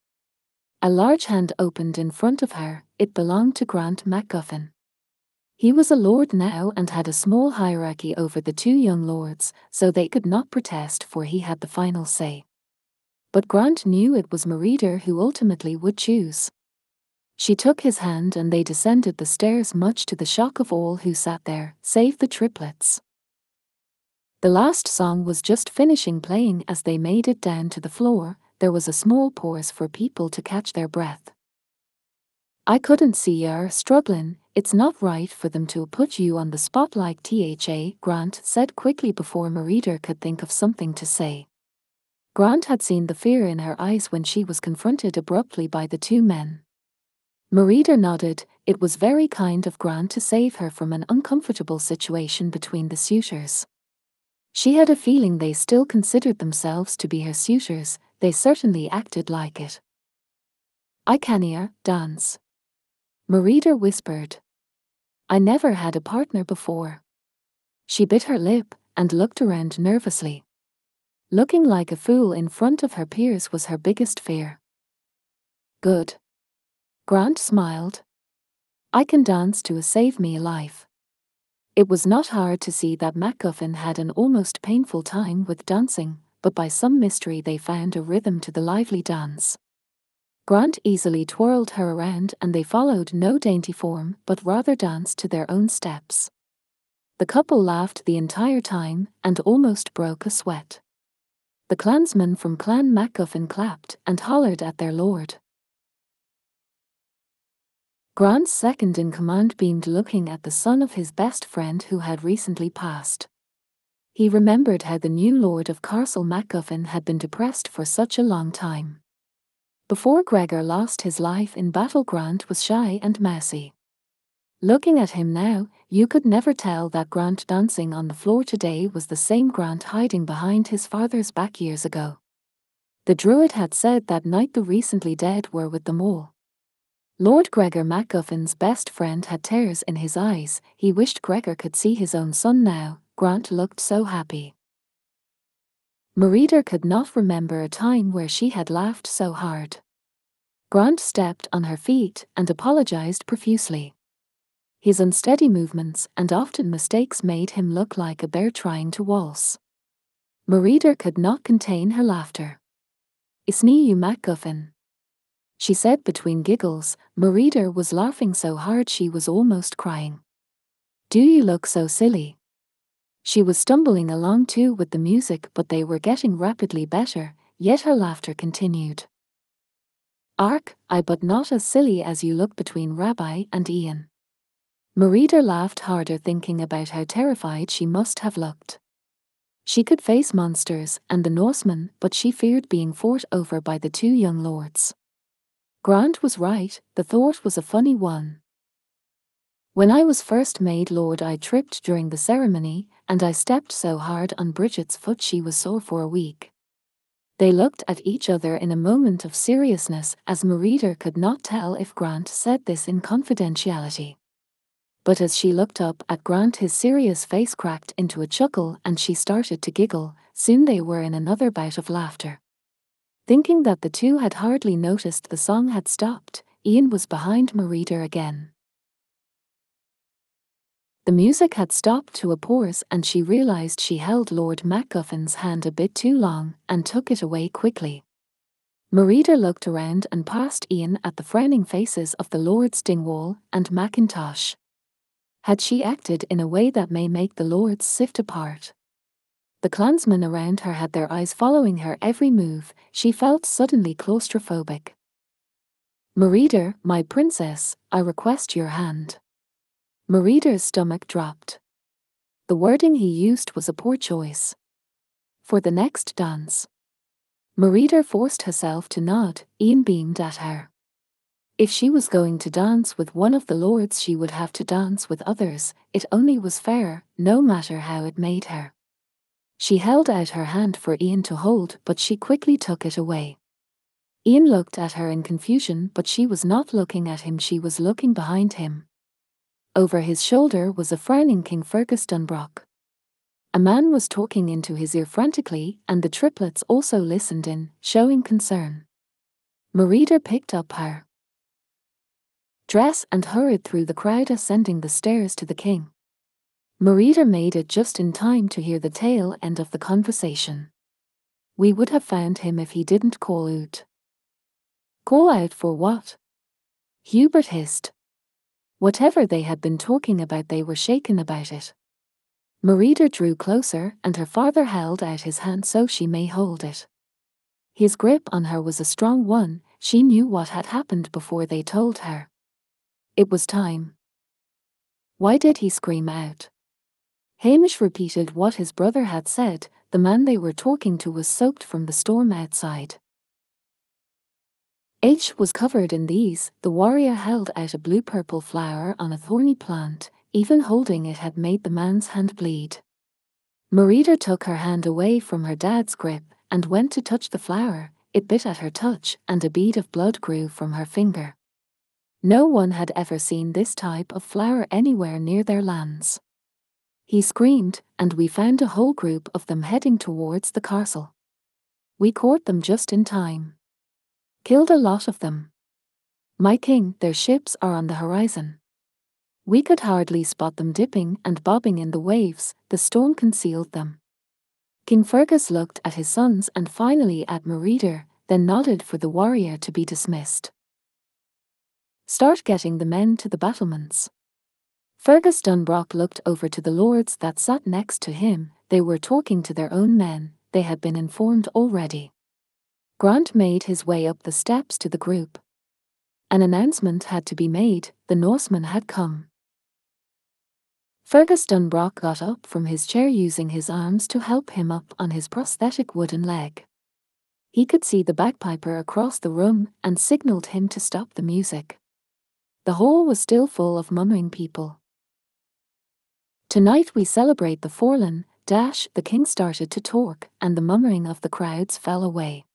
A large hand opened in front of her, it belonged to Grant MacGuffin. He was a lord now and had a small hierarchy over the two young lords, so they could not protest for he had the final say. But Grant knew it was Merida who ultimately would choose. She took his hand and they descended the stairs much to the shock of all who sat there, save the triplets. The last song was just finishing playing as they made it down to the floor, there was a small pause for people to catch their breath. I couldn't see yer struggling, it's not right for them to put you on the spot like THA, Grant said quickly before Merida could think of something to say. Grant had seen the fear in her eyes when she was confronted abruptly by the two men. Merida nodded, it was very kind of Grant to save her from an uncomfortable situation between the suitors. She had a feeling they still considered themselves to be her suitors, they certainly acted like it. I can hear dance. Merida whispered. I never had a partner before. She bit her lip and looked around nervously. Looking like a fool in front of her peers was her biggest fear. Good. Grant smiled. I can dance to a Save Me Life. It was not hard to see that MacGuffin had an almost painful time with dancing, but by some mystery they found a rhythm to the lively dance. Grant easily twirled her around and they followed no dainty form but rather danced to their own steps. The couple laughed the entire time and almost broke a sweat. The clansmen from Clan MacGuffin clapped and hollered at their lord. Grant's second in command beamed looking at the son of his best friend who had recently passed. He remembered how the new lord of Castle MacGuffin had been depressed for such a long time. Before Gregor lost his life in battle Grant was shy and mousy. Looking at him now, you could never tell that Grant dancing on the floor today was the same Grant hiding behind his father's back years ago. The druid had said that night the recently dead were with them all. Lord Gregor MacGuffin's best friend had tears in his eyes. He wished Gregor could see his own son now. Grant looked so happy. Merida could not remember a time where she had laughed so hard. Grant stepped on her feet and apologized profusely. His unsteady movements and often mistakes made him look like a bear trying to waltz. Merida could not contain her laughter. Isn't you MacGuffin? She said between giggles. Merida was laughing so hard she was almost crying. Do you look so silly? She was stumbling along too with the music, but they were getting rapidly better, yet her laughter continued. Ark, I but not as silly as you look between Rabbie and Ian. Merida laughed harder thinking about how terrified she must have looked. She could face monsters and the Norsemen, but she feared being fought over by the two young lords. Grant was right, the thought was a funny one. When I was first made Lord, I tripped during the ceremony, and I stepped so hard on Bridget's foot she was sore for a week. They looked at each other in a moment of seriousness, as Merida could not tell if Grant said this in confidentiality. But as she looked up at Grant, his serious face cracked into a chuckle and she started to giggle. Soon they were in another bout of laughter. Thinking that the two had hardly noticed the song had stopped, Ian was behind Merida again. The music had stopped to a pause and she realized she held Lord MacGuffin's hand a bit too long and took it away quickly. Merida looked around and passed Ian at the frowning faces of the Lords Dingwall and Mackintosh. Had she acted in a way that may make the Lords sift apart? The clansmen around her had their eyes following her every move, she felt suddenly claustrophobic. Merida, my princess, I request your hand. Merida's stomach dropped. The wording he used was a poor choice. For the next dance. Merida forced herself to nod, Ian beamed at her. If she was going to dance with one of the lords she would have to dance with others, it only was fair, no matter how it made her. She held out her hand for Ian to hold, but she quickly took it away. Ian looked at her in confusion, but she was not looking at him, she was looking behind him. Over his shoulder was a frowning King Fergus Dunbroch. A man was talking into his ear frantically, and the triplets also listened in, showing concern. Merida picked up her dress and hurried through the crowd ascending the stairs to the king. Merida made it just in time to hear the tail end of the conversation. We would have found him if he didn't call out. Call out for what? Hubert hissed. Whatever they had been talking about, they were shaken about it. Merida drew closer, and her father held out his hand so she may hold it. His grip on her was a strong one, she knew what had happened before they told her. It was time. Why did he scream out? Hamish repeated what his brother had said, the man they were talking to was soaked from the storm outside. H was covered in these, the warrior held out a blue-purple flower on a thorny plant, even holding it had made the man's hand bleed. Merida took her hand away from her dad's grip and went to touch the flower, it bit at her touch and a bead of blood grew from her finger. No one had ever seen this type of flower anywhere near their lands. He screamed, and we found a whole group of them heading towards the castle. We caught them just in time. Killed a lot of them. My king, their ships are on the horizon. We could hardly spot them dipping and bobbing in the waves, the storm concealed them. King Fergus looked at his sons and finally at Merida, then nodded for the warrior to be dismissed. Start getting the men to the battlements. Fergus Dunbroch looked over to the lords that sat next to him, they were talking to their own men, they had been informed already. Grant made his way up the steps to the group. An announcement had to be made, the Norsemen had come. Fergus Dunbroch got up from his chair using his arms to help him up on his prosthetic wooden leg. He could see the bagpiper across the room and signalled him to stop the music. The hall was still full of mumming people. Tonight we celebrate the Forlan, dash, the king started to talk, and the mummering of the crowds fell away.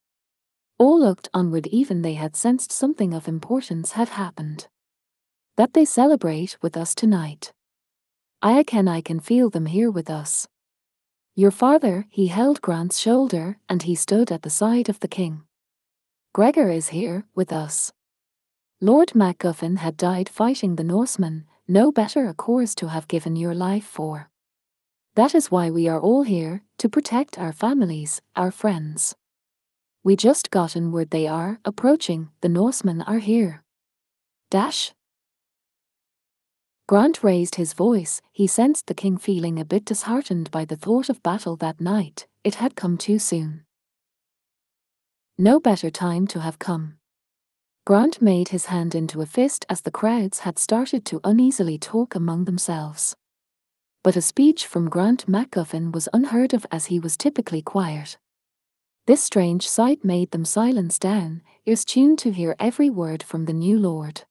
All looked onward even they had sensed something of importance had happened. That they celebrate with us tonight. I can I can feel them here with us. Your father, he held Grant's shoulder, and he stood at the side of the king. Gregor is here, with us. Lord MacGuffin had died fighting the Norsemen, no better a cause to have given your life for. That is why we are all here, to protect our families, our friends. We just gotten word they are approaching, the Norsemen are here. Dash. Grant raised his voice, he sensed the king feeling a bit disheartened by the thought of battle that night, it had come too soon. No better time to have come. Grant made his hand into a fist as the crowds had started to uneasily talk among themselves. But a speech from Grant MacGuffin was unheard of as he was typically quiet. This strange sight made them silence down, ears tuned to hear every word from the new lord.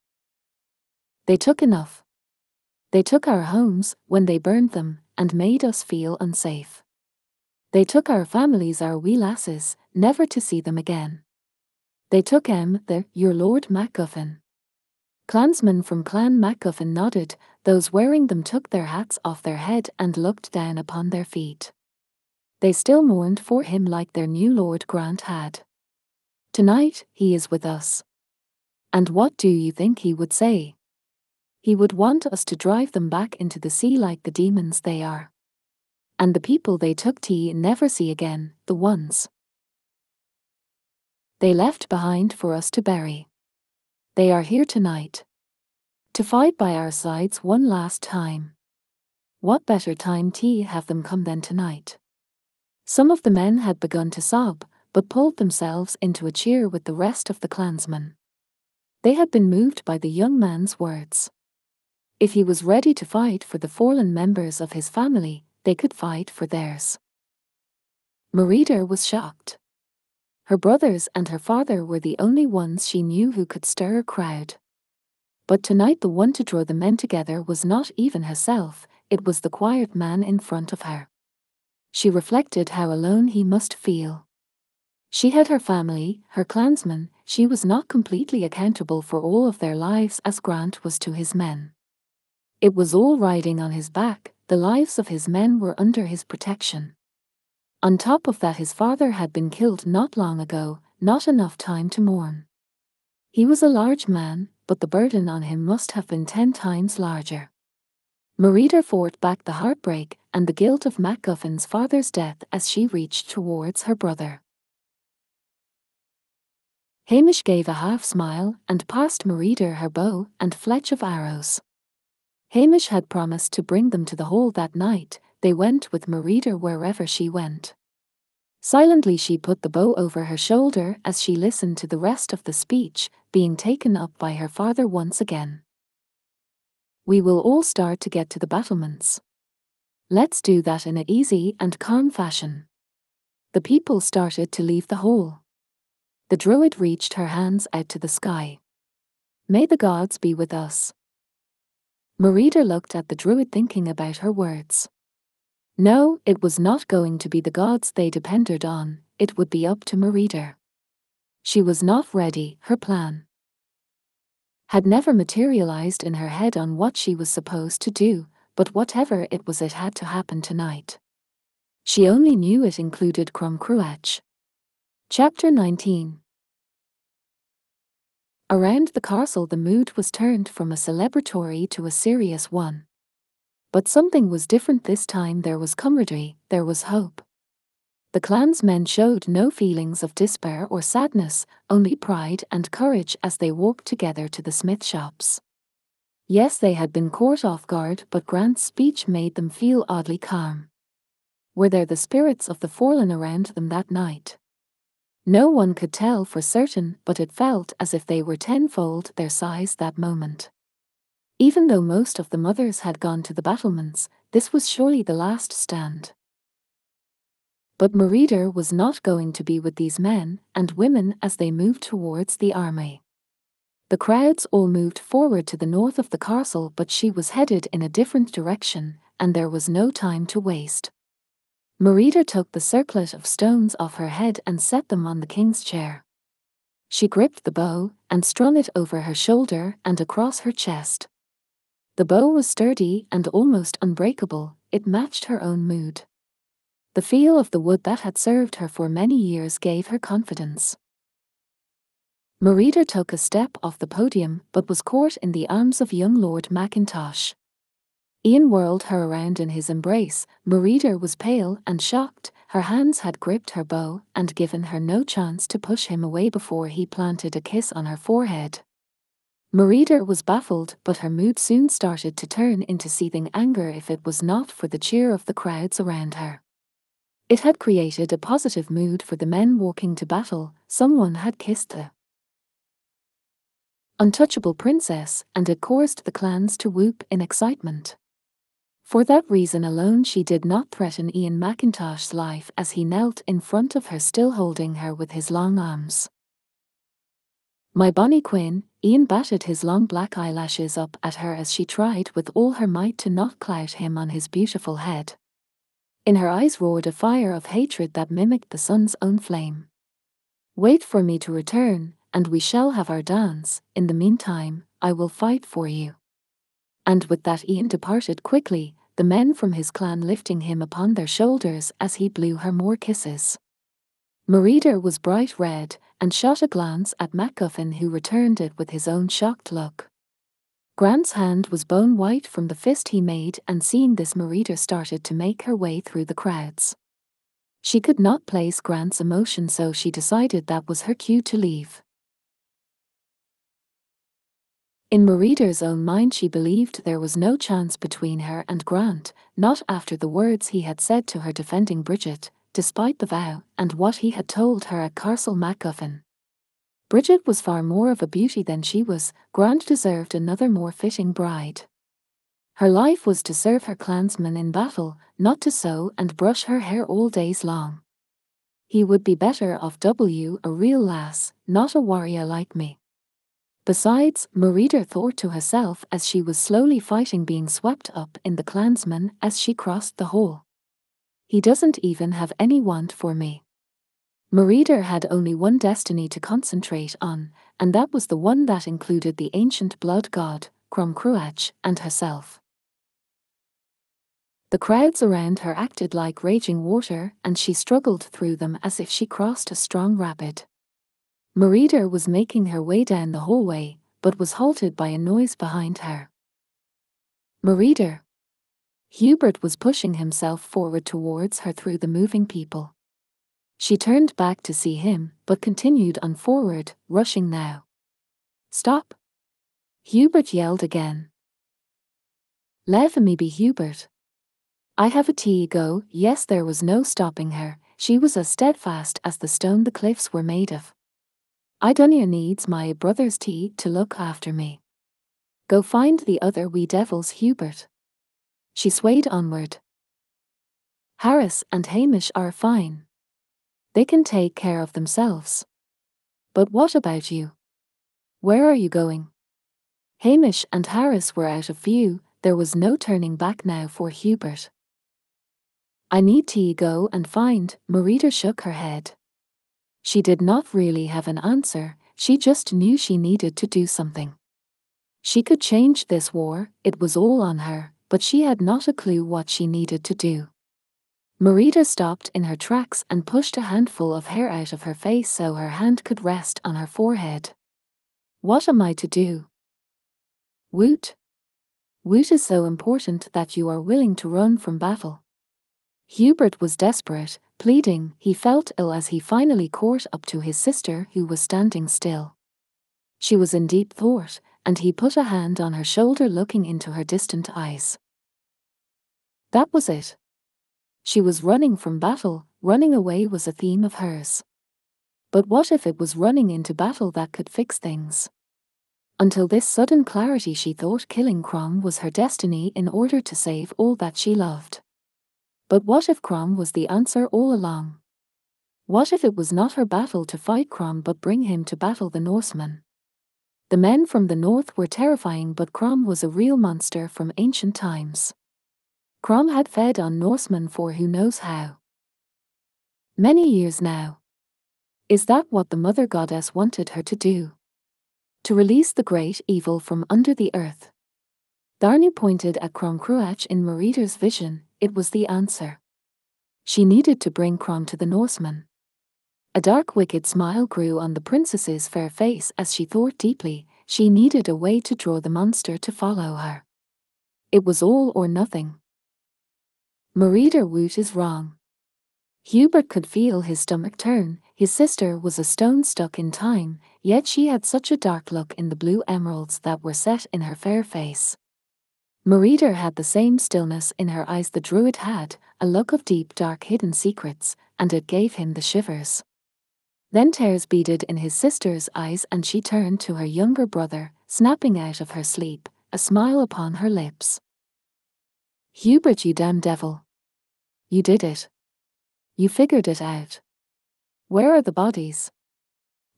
They took enough. They took our homes when they burned them and made us feel unsafe. They took our families, our wee lasses, never to see them again. They took M, the, your Lord MacGuffin. Clansmen from Clan MacGuffin nodded, those wearing them took their hats off their head and looked down upon their feet. They still mourned for him like their new Lord Grant had. Tonight, he is with us. And what do you think he would say? He would want us to drive them back into the sea like the demons they are. And the people they took tea never see again, the ones they left behind for us to bury. They are here tonight. To fight by our sides one last time. What better time to have them come than tonight? Some of the men had begun to sob, but pulled themselves into a cheer with the rest of the clansmen. They had been moved by the young man's words. If he was ready to fight for the fallen members of his family, they could fight for theirs. Merida was shocked. Her brothers and her father were the only ones she knew who could stir a crowd. But tonight the one to draw the men together was not even herself, it was the quiet man in front of her. She reflected how alone he must feel. She had her family, her clansmen, she was not completely accountable for all of their lives as Grant was to his men. It was all riding on his back, the lives of his men were under his protection. On top of that his father had been killed not long ago, not enough time to mourn. He was a large man, but the burden on him must have been ten times larger. Merida fought back the heartbreak and the guilt of MacGuffin's father's death as she reached towards her brother. Hamish gave a half smile and passed Merida her bow and fletch of arrows. Hamish had promised to bring them to the hall that night, they went with Merida wherever she went. Silently she put the bow over her shoulder as she listened to the rest of the speech, being taken up by her father once again. We will all start to get to the battlements. Let's do that in a easy and calm fashion. The people started to leave the hall. The druid reached her hands out to the sky. May the gods be with us. Merida looked at the druid thinking about her words. No, it was not going to be the gods they depended on, it would be up to Merida. She was not ready, her plan had never materialized in her head on what she was supposed to do, but whatever it was it had to happen tonight. She only knew it included Crom Cruach. Chapter 19 Around the castle the mood was turned from a celebratory to a serious one. But something was different this time there was camaraderie, there was hope. The clansmen showed no feelings of despair or sadness, only pride and courage as they walked together to the smith shops. Yes, they had been caught off guard, but Grant's speech made them feel oddly calm. Were there the spirits of the fallen around them that night? No one could tell for certain, but it felt as if they were tenfold their size that moment. Even though most of the mothers had gone to the battlements, this was surely the last stand. But Merida was not going to be with these men and women as they moved towards the army. The crowds all moved forward to the north of the castle, but she was headed in a different direction, and there was no time to waste. Merida took the circlet of stones off her head and set them on the king's chair. She gripped the bow and strung it over her shoulder and across her chest. The bow was sturdy and almost unbreakable, it matched her own mood. The feel of the wood that had served her for many years gave her confidence. Merida took a step off the podium but was caught in the arms of young Lord Mackintosh. Ian whirled her around in his embrace. Merida was pale and shocked. Her hands had gripped her bow and given her no chance to push him away before he planted a kiss on her forehead. Merida was baffled, but her mood soon started to turn into seething anger if it was not for the cheer of the crowds around her. It had created a positive mood for the men walking to battle, someone had kissed the untouchable princess, and it caused the clans to whoop in excitement. For that reason alone she did not threaten Ian Mackintosh's life as he knelt in front of her still holding her with his long arms. My bonny queen, Ian batted his long black eyelashes up at her as she tried with all her might to not clout him on his beautiful head. In her eyes roared a fire of hatred that mimicked the sun's own flame. Wait for me to return, and we shall have our dance. In the meantime, I will fight for you. And with that, Ian departed quickly, the men from his clan lifting him upon their shoulders as he blew her more kisses. Merida was bright red and shot a glance at MacGuffin, who returned it with his own shocked look. Grant's hand was bone white from the fist he made, and seeing this, Merida started to make her way through the crowds. She could not place Grant's emotion, so she decided that was her cue to leave. In Merida's own mind, she believed there was no chance between her and Grant, not after the words he had said to her defending Bridget, despite the vow and what he had told her at Castle MacGuffin. Bridget was far more of a beauty than she was, Grant deserved another more fitting bride. Her life was to serve her clansmen in battle, not to sew and brush her hair all days long. He would be better off W, a real lass, not a warrior like me. Besides, Merida thought to herself as she was slowly fighting being swept up in the clansmen as she crossed the hall. He doesn't even have any want for me. Merida had only one destiny to concentrate on, and that was the one that included the ancient blood god, Crom Cruach, and herself. The crowds around her acted like raging water, and she struggled through them as if she crossed a strong rapid. Merida was making her way down the hallway, but was halted by a noise behind her. Merida. Hubert was pushing himself forward towards her through the moving people. She turned back to see him, but continued on forward, rushing now. Stop! Hubert yelled again. Let me be Hubert. I have a tea go, yes, there was no stopping her, she was as steadfast as the stone the cliffs were made of. Idonia needs my brother's tea to look after me. Go find the other wee devils, Hubert. She swayed onward. Harris and Hamish are fine. They can take care of themselves. But what about you? Where are you going? Hamish and Harris were out of view, there was no turning back now for Hubert. I need to go and find, Merida shook her head. She did not really have an answer, she just knew she needed to do something. She could change this war, it was all on her, but she had not a clue what she needed to do. Merida stopped in her tracks and pushed a handful of hair out of her face so her hand could rest on her forehead. What am I to do? Woot. Woot is so important that you are willing to run from battle. Hubert was desperate, pleading, he felt ill as he finally caught up to his sister who was standing still. She was in deep thought, and he put a hand on her shoulder looking into her distant eyes. That was it. She was running from battle, running away was a theme of hers. But what if it was running into battle that could fix things? Until this sudden clarity, she thought killing Crom was her destiny in order to save all that she loved. But what if Crom was the answer all along? What if it was not her battle to fight Crom but bring him to battle the Norsemen? The men from the north were terrifying, but Crom was a real monster from ancient times. Crom had fed on Norsemen for who knows how. Many years now. Is that what the Mother Goddess wanted her to do? To release the great evil from under the earth. Danu pointed at Crom Cruach in Merida's vision, it was the answer. She needed to bring Crom to the Norsemen. A dark wicked smile grew on the princess's fair face as she thought deeply, she needed a way to draw the monster to follow her. It was all or nothing. Merida Woot is wrong. Hubert could feel his stomach turn, his sister was a stone stuck in time, yet she had such a dark look in the blue emeralds that were set in her fair face. Merida had the same stillness in her eyes the druid had, a look of deep dark hidden secrets, and it gave him the shivers. Then tears beaded in his sister's eyes, and she turned to her younger brother, snapping out of her sleep, a smile upon her lips. Hubert, you damn devil. You did it. You figured it out. Where are the bodies?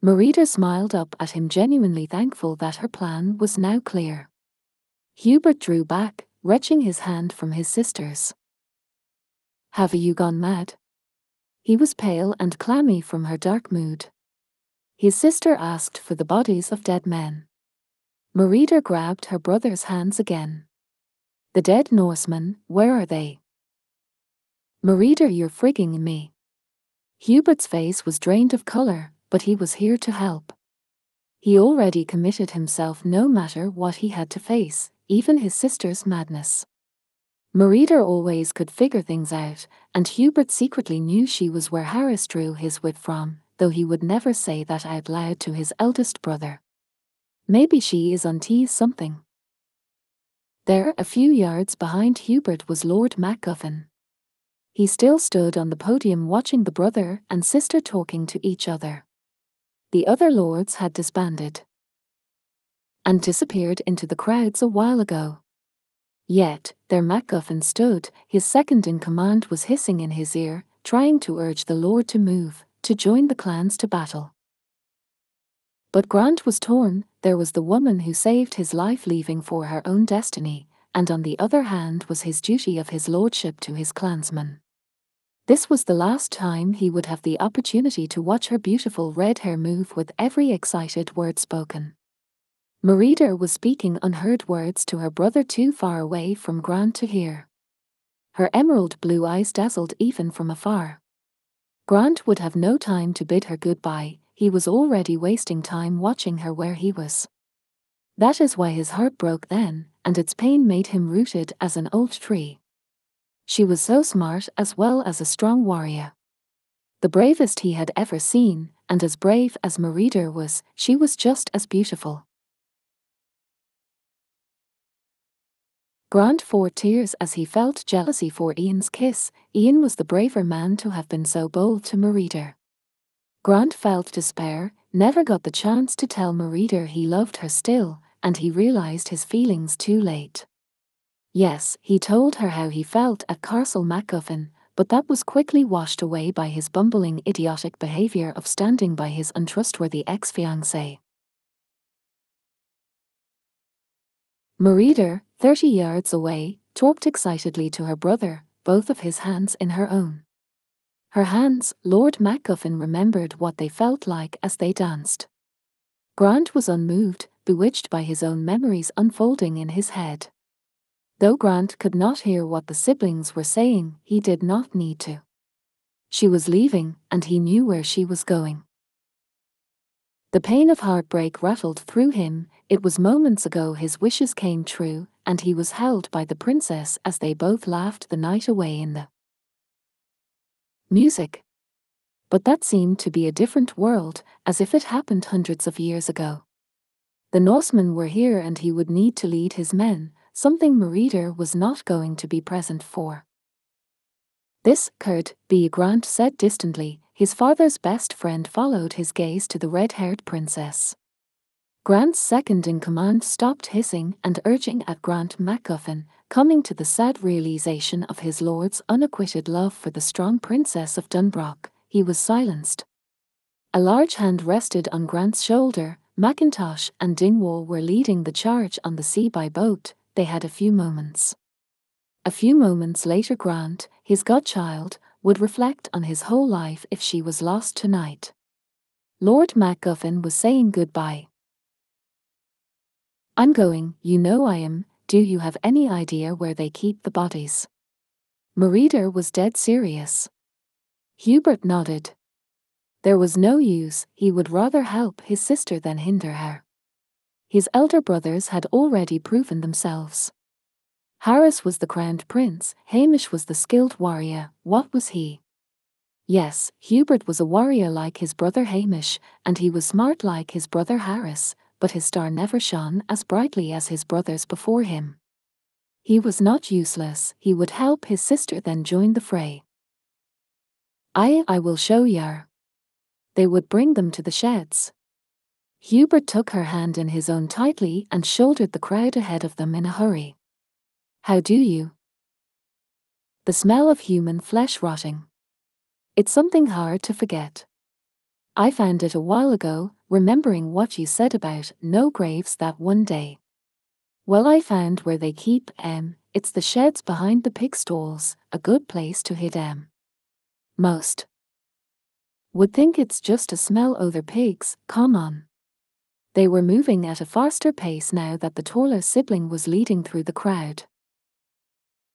Merida smiled up at him, genuinely thankful that her plan was now clear. Hubert drew back, wrenching his hand from his sister's. Have you gone mad? He was pale and clammy from her dark mood. His sister asked for the bodies of dead men. Merida grabbed her brother's hands again. The dead Norsemen, where are they? Merida, you're frigging me. Hubert's face was drained of colour, but he was here to help. He already committed himself no matter what he had to face, even his sister's madness. Merida always could figure things out, and Hubert secretly knew she was where Harris drew his wit from, though he would never say that out loud to his eldest brother. Maybe she is on tea something. There, a few yards behind Hubert, was Lord MacGuffin. He still stood on the podium watching the brother and sister talking to each other. The other lords had disbanded and disappeared into the crowds a while ago. Yet, there MacGuffin stood, his second in command was hissing in his ear, trying to urge the Lord to move, to join the clans to battle. But Grant was torn, there was the woman who saved his life leaving for her own destiny, and on the other hand was his duty of his lordship to his clansmen. This was the last time he would have the opportunity to watch her beautiful red hair move with every excited word spoken. Merida was speaking unheard words to her brother too far away from Grant to hear. Her emerald blue eyes dazzled even from afar. Grant would have no time to bid her goodbye, he was already wasting time watching her where he was. That is why his heart broke then, and its pain made him rooted as an old tree. She was so smart as well as a strong warrior. The bravest he had ever seen, and as brave as Merida was, she was just as beautiful. Grant fought tears as he felt jealousy for Ian's kiss. Ian was the braver man to have been so bold to Merida. Grant felt despair, never got the chance to tell Merida he loved her still, and he realized his feelings too late. Yes, he told her how he felt at Castle MacGuffin, but that was quickly washed away by his bumbling idiotic behavior of standing by his untrustworthy ex-fiancée. Merida, 30 yards away, talked excitedly to her brother, both of his hands in her own. Her hands, Lord MacGuffin remembered what they felt like as they danced. Grant was unmoved, bewitched by his own memories unfolding in his head. Though Grant could not hear what the siblings were saying, he did not need to. She was leaving, and he knew where she was going. The pain of heartbreak rattled through him, it was moments ago his wishes came true, and he was held by the princess as they both laughed the night away in the music. But that seemed to be a different world, as if it happened hundreds of years ago. The Norsemen were here and he would need to lead his men, something Merida was not going to be present for. This, Kurt B. Grant said distantly, his father's best friend followed his gaze to the red-haired princess. Grant's second in command stopped hissing and urging at Grant MacGuffin, coming to the sad realization of his lord's unacquitted love for the strong princess of Dunbroch, he was silenced. A large hand rested on Grant's shoulder, Mackintosh and Dingwall were leading the charge on the sea by boat, they had a few moments. A few moments later Grant, his godchild, would reflect on his whole life if she was lost tonight. Lord MacGuffin was saying goodbye. I'm going, you know I am, do you have any idea where they keep the bodies? Merida was dead serious. Hubert nodded. There was no use, he would rather help his sister than hinder her. His elder brothers had already proven themselves. Harris was the crowned prince, Hamish was the skilled warrior, what was he? Yes, Hubert was a warrior like his brother Hamish, and he was smart like his brother Harris, but his star never shone as brightly as his brothers before him. He was not useless, he would help his sister then join the fray. I, I will show yer. They would bring them to the sheds. Hubert took her hand in his own tightly and shouldered the crowd ahead of them in a hurry. How do you? The smell of human flesh rotting. It's something hard to forget. I found it a while ago, remembering what you said about no graves that one day. Well, I found where they keep em. It's the sheds behind the pig stalls, a good place to hid em. Most would think it's just to smell o other pigs, come on. They were moving at a faster pace now that the taller sibling was leading through the crowd.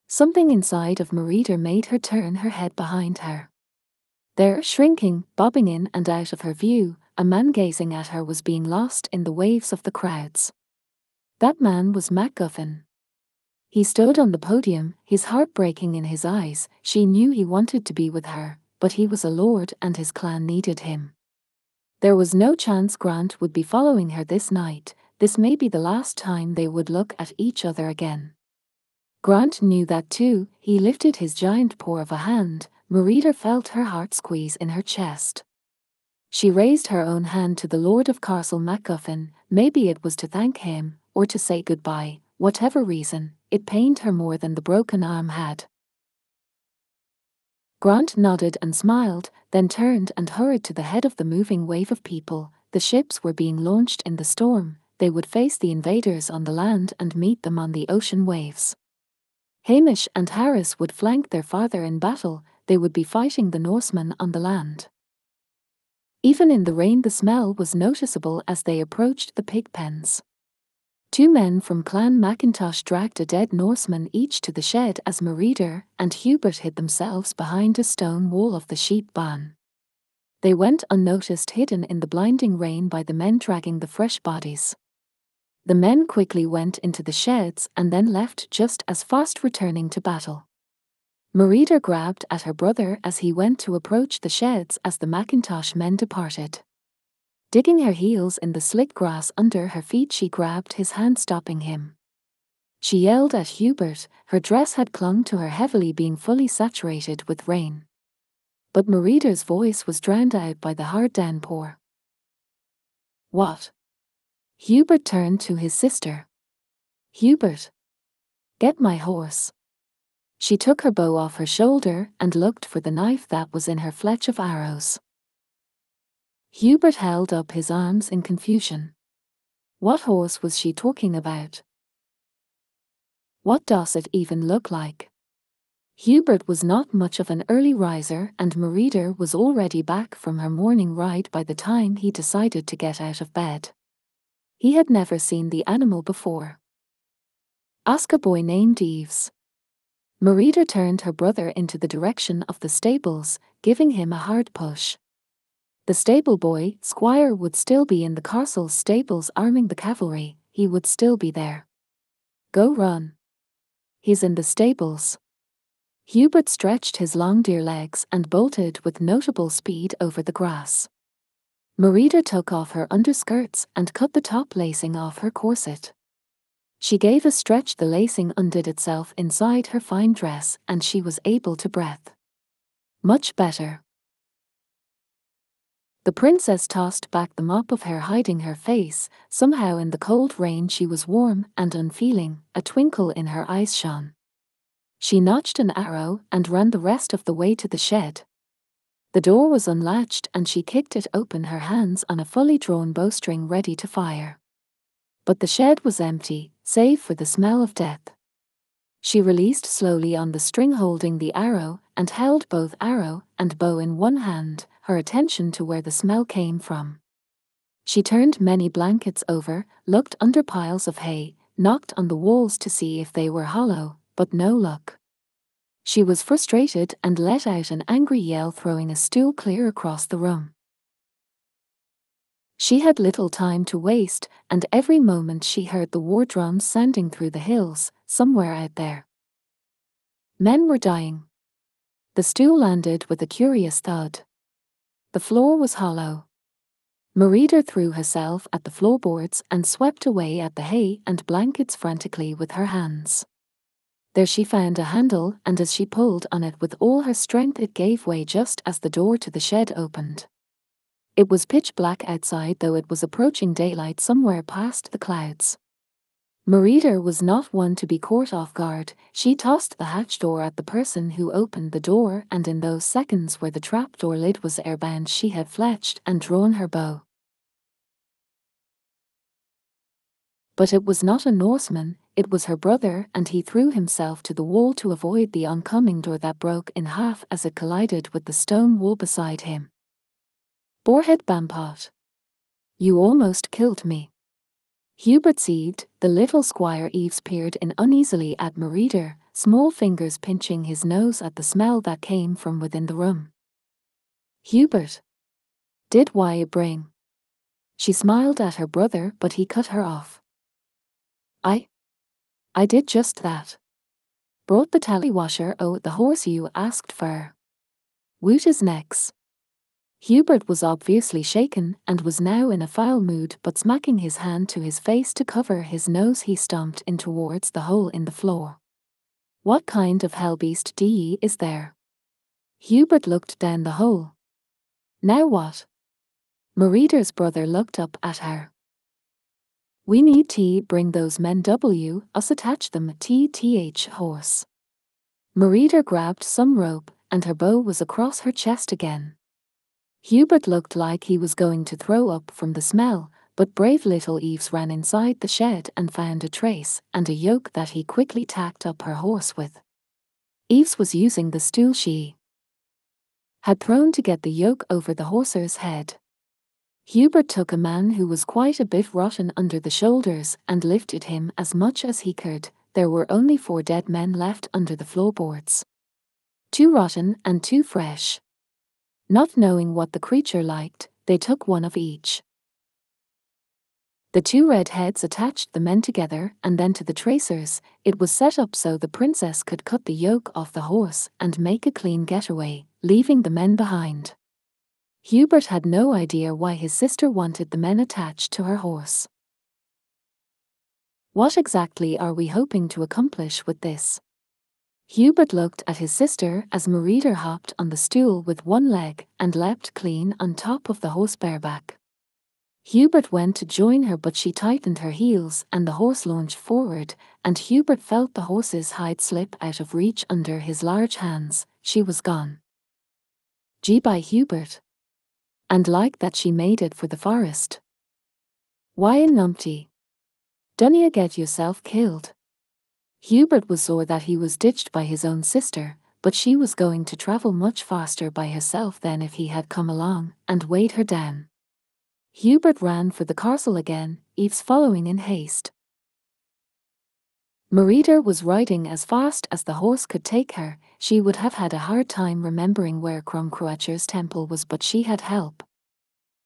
Something inside of Merida made her turn her head behind her. There, shrinking, bobbing in and out of her view, a man gazing at her was being lost in the waves of the crowds. That man was MacGuffin. He stood on the podium, his heart breaking in his eyes. She knew he wanted to be with her, but he was a lord and his clan needed him. There was no chance Grant would be following her this night, this may be the last time they would look at each other again. Grant knew that too, he lifted his giant paw of a hand, Merida felt her heart squeeze in her chest. She raised her own hand to the Lord of Castle MacGuffin, maybe it was to thank him, or to say goodbye, whatever reason, it pained her more than the broken arm had. Grant nodded and smiled, then turned and hurried to the head of the moving wave of people. The ships were being launched in the storm, they would face the invaders on the land and meet them on the ocean waves. Hamish and Harris would flank their father in battle, they would be fighting the Norsemen on the land. Even in the rain, the smell was noticeable as they approached the pig pens. Two men from Clan Mackintosh dragged a dead Norseman each to the shed as Merida and Hubert hid themselves behind a stone wall of the sheep barn. They went unnoticed, hidden in the blinding rain by the men dragging the fresh bodies. The men quickly went into the sheds and then left just as fast returning to battle. Merida grabbed at her brother as he went to approach the sheds as the Mackintosh men departed. Digging her heels in the slick grass under her feet, she grabbed his hand, stopping him. She yelled at Hubert, her dress had clung to her heavily, being fully saturated with rain. But Merida's voice was drowned out by the hard downpour. What? Hubert turned to his sister. Hubert. Get my horse. She took her bow off her shoulder and looked for the knife that was in her fletch of arrows. Hubert held up his arms in confusion. What horse was she talking about? What does it even look like? Hubert was not much of an early riser and Merida was already back from her morning ride by the time he decided to get out of bed. He had never seen the animal before. Ask a boy named Eves. Merida turned her brother into the direction of the stables, giving him a hard push. The stable boy, Squire, would still be in the castle's stables arming the cavalry, he would still be there. Go run. He's in the stables. Hubert stretched his long deer legs and bolted with notable speed over the grass. Merida took off her underskirts and cut the top lacing off her corset. She gave a stretch the lacing undid itself inside her fine dress and she was able to breath. Much better. The princess tossed back the mop of hair hiding her face, somehow in the cold rain she was warm and unfeeling, a twinkle in her eyes shone. She notched an arrow and ran the rest of the way to the shed. The door was unlatched and she kicked it open her hands on a fully drawn bowstring ready to fire. But the shed was empty, save for the smell of death. She released slowly on the string holding the arrow and held both arrow and bow in one hand, her attention to where the smell came from. She turned many blankets over, looked under piles of hay, knocked on the walls to see if they were hollow, but no luck. She was frustrated and let out an angry yell, throwing a stool clear across the room. She had little time to waste, and every moment she heard the war drums sounding through the hills, somewhere out there. Men were dying. The stool landed with a curious thud. The floor was hollow. Merida threw herself at the floorboards and swept away at the hay and blankets frantically with her hands. There she found a handle, and as she pulled on it with all her strength, it gave way just as the door to the shed opened. It was pitch black outside, though it was approaching daylight somewhere past the clouds. Merida was not one to be caught off guard. She tossed the hatch door at the person who opened the door, and in those seconds where the trapdoor lid was airbound, she had fletched and drawn her bow. But it was not a Norseman, it was her brother, and he threw himself to the wall to avoid the oncoming door that broke in half as it collided with the stone wall beside him. Boarhead Bampot. You almost killed me. Hubert seethed, the little Squire Eves peered in uneasily at Merida, small fingers pinching his nose at the smell that came from within the room. Hubert. Did why bring? She smiled at her brother, but he cut her off. I. I did just that. Brought the tallywasher oh the horse you asked for. Woot is necks. Hubert was obviously shaken and was now in a foul mood, but smacking his hand to his face to cover his nose, he stomped in towards the hole in the floor. What kind of hell beast de is there? Hubert looked down the hole. Now what? Merida's brother looked up at her. We need to bring those men W, us attach them TTH horse. Merida grabbed some rope, and her bow was across her chest again. Hubert looked like he was going to throw up from the smell, but brave little Eves ran inside the shed and found a trace and a yoke that he quickly tacked up her horse with. Eves was using the stool she had thrown to get the yoke over the horse's head. Hubert took a man who was quite a bit rotten under the shoulders and lifted him as much as he could. There were only four dead men left under the floorboards. Two rotten and two fresh. Not knowing what the creature liked, they took one of each. The two red heads attached the men together, and then to the tracers, it was set up so the princess could cut the yoke off the horse and make a clean getaway, leaving the men behind. Hubert had no idea why his sister wanted the men attached to her horse. What exactly are we hoping to accomplish with this? Hubert looked at his sister as Merida hopped on the stool with one leg and leapt clean on top of the horse bareback. Hubert went to join her, but she tightened her heels and the horse launched forward, and Hubert felt the horse's hide slip out of reach under his large hands. She was gone. Gee by Hubert. And like that she made it for the forest. Why in numpty? Dunna you get yourself killed? Hubert was sore that he was ditched by his own sister, but she was going to travel much faster by herself than if he had come along and weighed her down. Hubert ran for the castle again, Eves following in haste. Merida was riding as fast as the horse could take her. She would have had a hard time remembering where Crumcroacher's temple was, but she had help.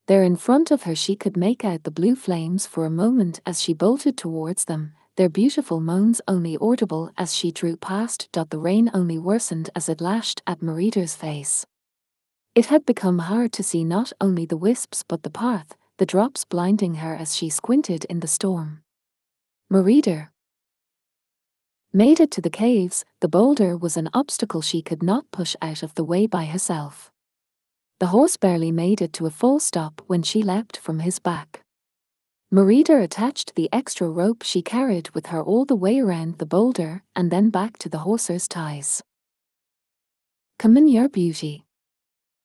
There in front of her, she could make out the blue flames for a moment as she bolted towards them, their beautiful moans only audible as she drew past. The rain only worsened as it lashed at Merida's face. It had become hard to see not only the wisps but the path, the drops blinding her as she squinted in the storm. Merida made it to the caves, the boulder was an obstacle she could not push out of the way by herself. The horse barely made it to a full stop when she leapt from his back. Merida attached the extra rope she carried with her all the way around the boulder and then back to the horse's ties. Come in, your beauty.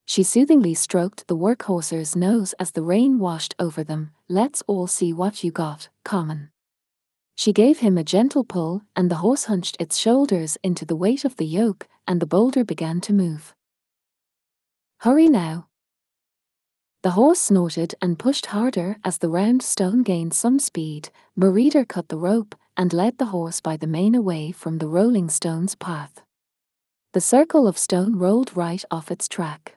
She soothingly stroked the workhorse's nose as the rain washed over them. Let's all see what you got, Common. She gave him a gentle pull, and the horse hunched its shoulders into the weight of the yoke, and the boulder began to move. Hurry now, the horse snorted and pushed harder as the round stone gained some speed. Merida cut the rope and led the horse by the mane away from the rolling stone's path. The circle of stone rolled right off its track.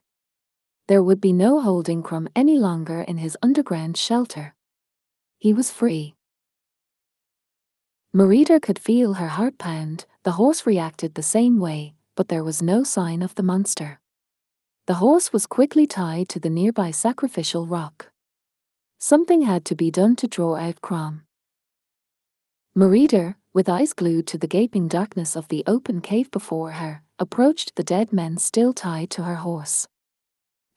There would be no holding Crom any longer in his underground shelter. He was free. Merida could feel her heart pound, the horse reacted the same way, but there was no sign of the monster. The horse was quickly tied to the nearby sacrificial rock. Something had to be done to draw out Crom. Merida, with eyes glued to the gaping darkness of the open cave before her, approached the dead men still tied to her horse.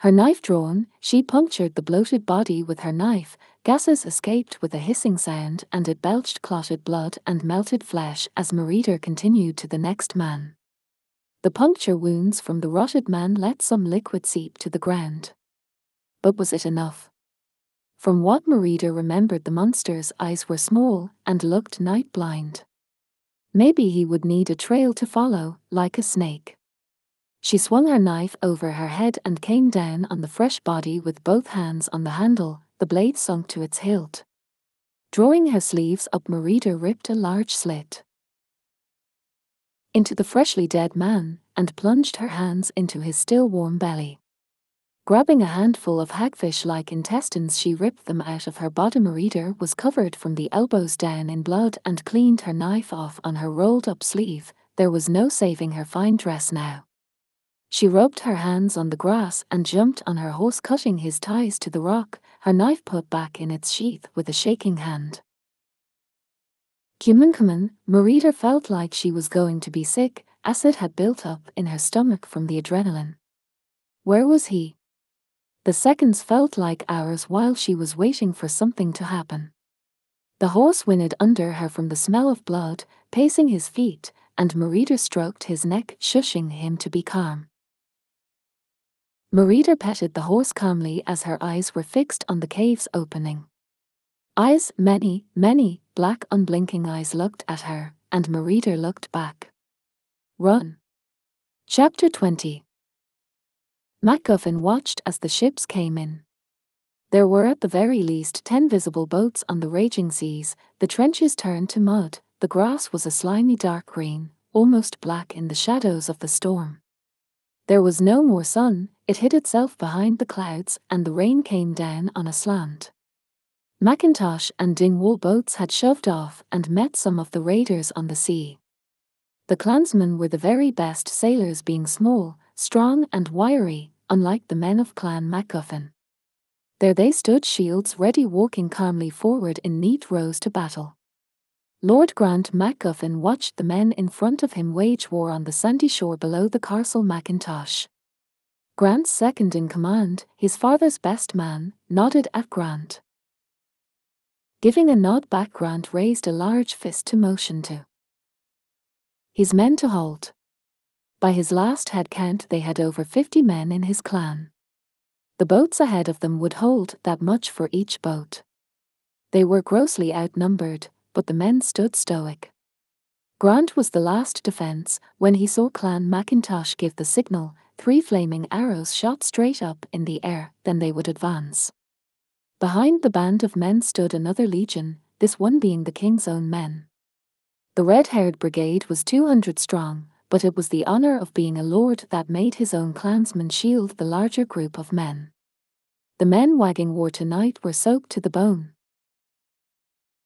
Her knife drawn, she punctured the bloated body with her knife, gases escaped with a hissing sound and it belched clotted blood and melted flesh as Merida continued to the next man. The puncture wounds from the rotted man let some liquid seep to the ground. But was it enough? From what Merida remembered, the monster's eyes were small and looked night blind. Maybe he would need a trail to follow, like a snake. She swung her knife over her head and came down on the fresh body with both hands on the handle, the blade sunk to its hilt. Drawing her sleeves up, Merida ripped a large slit into the freshly dead man and plunged her hands into his still warm belly. Grabbing a handful of hagfish like intestines, she ripped them out of her bottom. Merida was covered from the elbows down in blood and cleaned her knife off on her rolled up sleeve. There was no saving her fine dress now. She rubbed her hands on the grass and jumped on her horse, cutting his ties to the rock, her knife put back in its sheath with a shaking hand. Cumancuman, Merida felt like she was going to be sick, acid had built up in her stomach from the adrenaline. Where was he? The seconds felt like hours while she was waiting for something to happen. The horse whinnied under her from the smell of blood, pacing his feet, and Merida stroked his neck, shushing him to be calm. Merida petted the horse calmly as her eyes were fixed on the cave's opening. Eyes, many, many, Black unblinking eyes looked at her, and Merida looked back. Run. Chapter 20 MacGuffin watched as the ships came in. There were at the very least ten visible boats on the raging seas, the trenches turned to mud, the grass was a slimy dark green, almost black in the shadows of the storm. There was no more sun, it hid itself behind the clouds, and the rain came down on a slant. Mackintosh and Dingwall boats had shoved off and met some of the raiders on the sea. The clansmen were the very best sailors, being small, strong, and wiry, unlike the men of Clan MacGuffin. There they stood, shields ready, walking calmly forward in neat rows to battle. Lord Grant MacGuffin watched the men in front of him wage war on the sandy shore below the castle Macintosh. Grant's second in command, his father's best man, nodded at Grant. Giving a nod back, Grant raised a large fist to motion to his men to halt. By his last head count, they had over 50 men in his clan. The boats ahead of them would hold that much for each boat. They were grossly outnumbered, but the men stood stoic. Grant was the last defence when he saw Clan MacIntosh give the signal, three flaming arrows shot straight up in the air, then they would advance. Behind the band of men stood another legion, this one being the king's own men. The red haired brigade was 200 strong, but it was the honour of being a lord that made his own clansmen shield the larger group of men. The men wagging war tonight were soaked to the bone.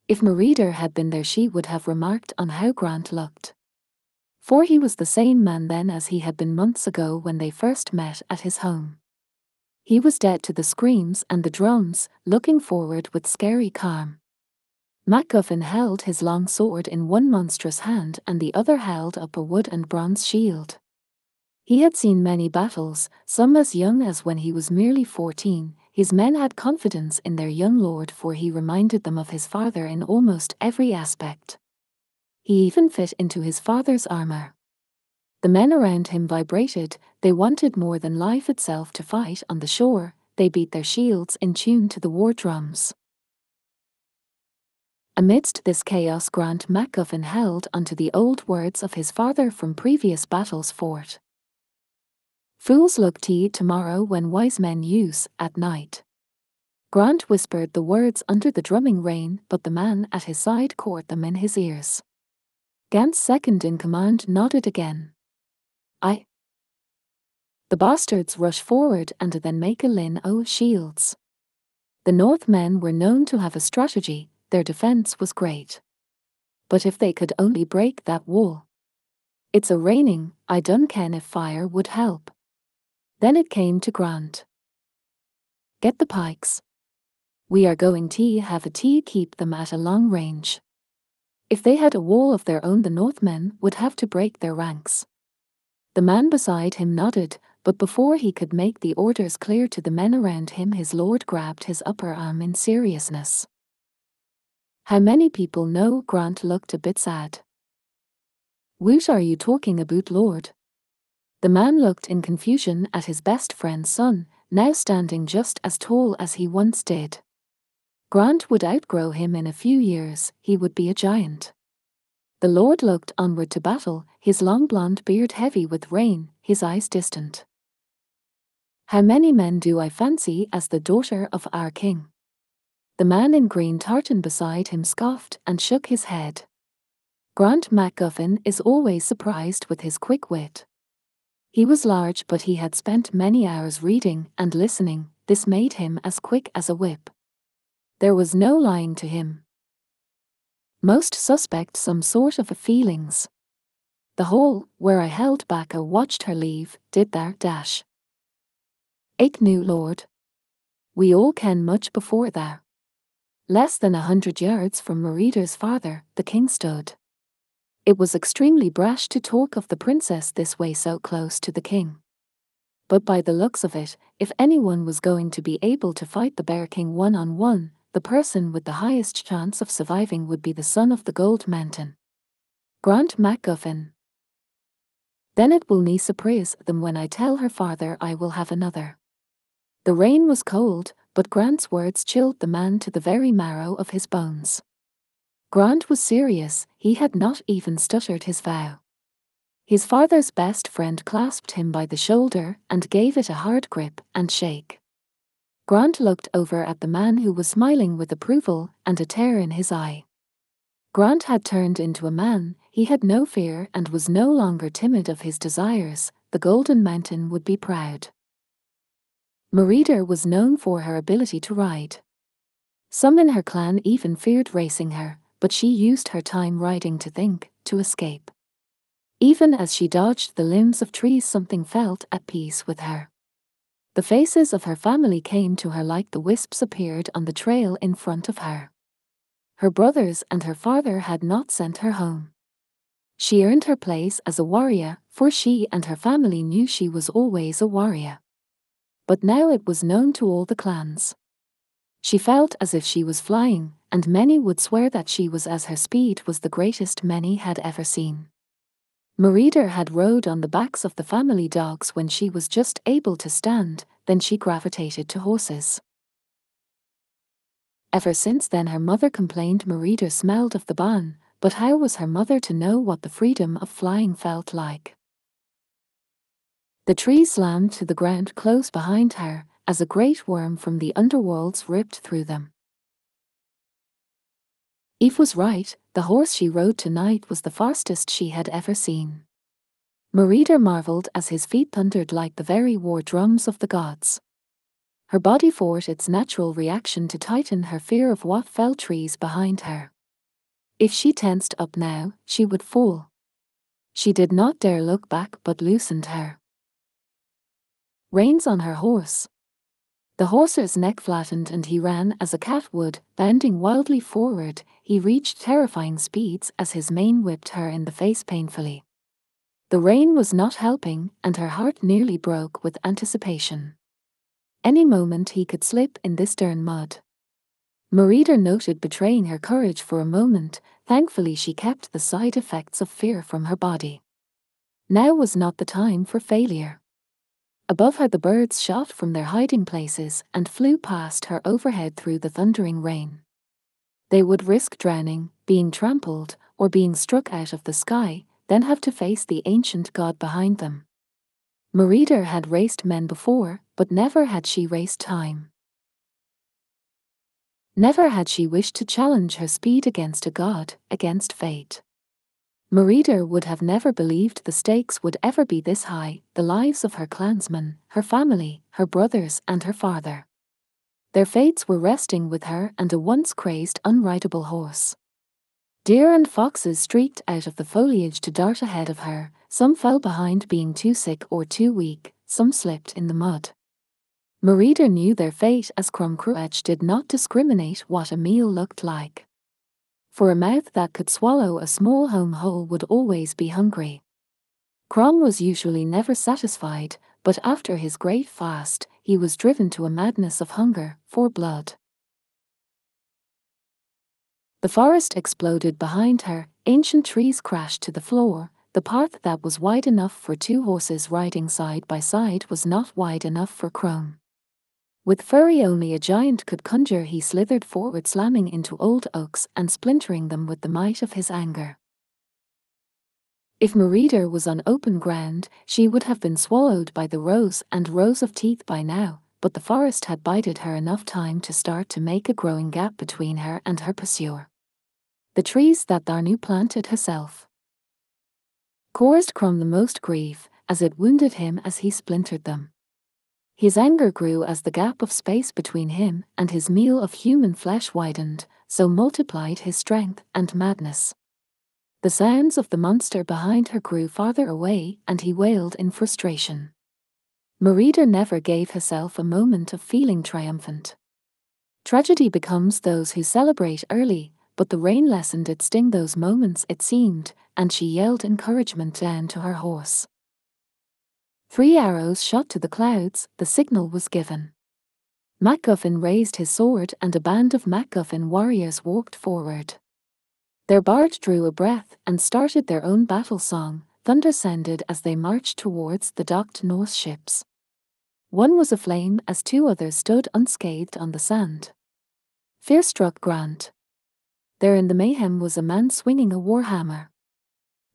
If Merida had been there, she would have remarked on how Grant looked. For he was the same man then as he had been months ago when they first met at his home. He was dead to the screams and the drums, looking forward with scary calm. MacGuffin held his long sword in one monstrous hand and the other held up a wood and bronze shield. He had seen many battles, some as young as when he was merely fourteen. His men had confidence in their young lord, for he reminded them of his father in almost every aspect. He even fit into his father's armour. The men around him vibrated, they wanted more than life itself to fight on the shore, they beat their shields in tune to the war drums. Amidst this chaos, Grant MacGuffin held unto the old words of his father from previous battles fought. Fools look to tomorrow when wise men use at night. Grant whispered the words under the drumming rain, but the man at his side caught them in his ears. Grant's second in command nodded again. I. The bastards rush forward and then make a lin o' shields. The Northmen were known to have a strategy, their defence was great. But if they could only break that wall. It's a raining, I done ken if fire would help. Then it came to Grant. Get the pikes. We are going to have a tea keep them at a long range. If they had a wall of their own, the Northmen would have to break their ranks. The man beside him nodded, but before he could make the orders clear to the men around him, his lord grabbed his upper arm in seriousness. How many people know Grant looked a bit sad? What are you talking about, Lord? The man looked in confusion at his best friend's son, now standing just as tall as he once did. Grant would outgrow him in a few years, he would be a giant. The Lord looked onward to battle, his long blond beard heavy with rain, his eyes distant. How many men do I fancy as the daughter of our king? The man in green tartan beside him scoffed and shook his head. Grant MacGuffin is always surprised with his quick wit. He was large, but he had spent many hours reading and listening, this made him as quick as a whip. There was no lying to him most suspect some sort of a feelings. The hall, where I held back a watched her leave, did there dash. Ake new lord. We all ken much before there. Less than a hundred yards from Merida's father, the king stood. It was extremely brash to talk of the princess this way so close to the king. But by the looks of it, if anyone was going to be able to fight the Bear King one on one, the person with the highest chance of surviving would be the son of the Gold Mountain. Grant MacGuffin. Then it will nie surprise them when I tell her father I will have another. The rain was cold, but Grant's words chilled the man to the very marrow of his bones. Grant was serious, he had not even stuttered his vow. His father's best friend clasped him by the shoulder and gave it a hard grip and shake. Grant looked over at the man who was smiling with approval and a tear in his eye. Grant had turned into a man, he had no fear and was no longer timid of his desires, the Golden Mountain would be proud. Merida was known for her ability to ride. Some in her clan even feared racing her, but she used her time riding to think, to escape. Even as she dodged the limbs of trees, something felt at peace with her. The faces of her family came to her like the wisps appeared on the trail in front of her. Her brothers and her father had not sent her home. She earned her place as a warrior, for she and her family knew she was always a warrior. But now it was known to all the clans. She felt as if she was flying, and many would swear that she was as her speed was the greatest many had ever seen. Merida had rode on the backs of the family dogs when she was just able to stand, then she gravitated to horses. Ever since then her mother complained Merida smelled of the ban, but how was her mother to know what the freedom of flying felt like? The trees slammed to the ground close behind her, as a great worm from the underworlds ripped through them. Eve was right, the horse she rode tonight was the fastest she had ever seen. Merida marvelled as his feet thundered like the very war drums of the gods. Her body fought its natural reaction to tighten her fear of what fell trees behind her. If she tensed up now, she would fall. She did not dare look back but loosened her reins on her horse. The horse's neck flattened and he ran as a cat would, bounding wildly forward. He reached terrifying speeds as his mane whipped her in the face painfully. The rain was not helping, and her heart nearly broke with anticipation. Any moment he could slip in this stern mud. Merida noted betraying her courage for a moment, thankfully she kept the side effects of fear from her body. Now was not the time for failure. Above her the birds shot from their hiding places and flew past her overhead through the thundering rain. They would risk drowning, being trampled, or being struck out of the sky, then have to face the ancient god behind them. Merida had raced men before, but never had she raced time. Never had she wished to challenge her speed against a god, against fate. Merida would have never believed the stakes would ever be this high, the lives of her clansmen, her family, her brothers and her father. Their fates were resting with her and a once crazed unrideable horse. Deer and foxes streaked out of the foliage to dart ahead of her, some fell behind being too sick or too weak, some slipped in the mud. Merida knew their fate as Crom Cruach did not discriminate what a meal looked like for a mouth that could swallow a small home hole would always be hungry. Crom was usually never satisfied, but after his great fast, he was driven to a madness of hunger for blood. The forest exploded behind her, ancient trees crashed to the floor, the path that was wide enough for two horses riding side by side was not wide enough for Crom. With fury only a giant could conjure, he slithered forward, slamming into old oaks and splintering them with the might of his anger. If Merida was on open ground, she would have been swallowed by the rows and rows of teeth by now, but the forest had bided her enough time to start to make a growing gap between her and her pursuer. The trees that Danu planted herself caused Crom the most grief, as it wounded him as he splintered them. His anger grew as the gap of space between him and his meal of human flesh widened, so multiplied his strength and madness. The sounds of the monster behind her grew farther away, and he wailed in frustration. Merida never gave herself a moment of feeling triumphant. Tragedy becomes those who celebrate early, but the rain lessened its sting those moments, it seemed, and she yelled encouragement down to her horse. Three arrows shot to the clouds, the signal was given. MacGuffin raised his sword and a band of MacGuffin warriors walked forward. Their bard drew a breath and started their own battle song, thunder sounded as they marched towards the docked Norse ships. One was aflame as two others stood unscathed on the sand. Fear struck Grant. There in the mayhem was a man swinging a warhammer.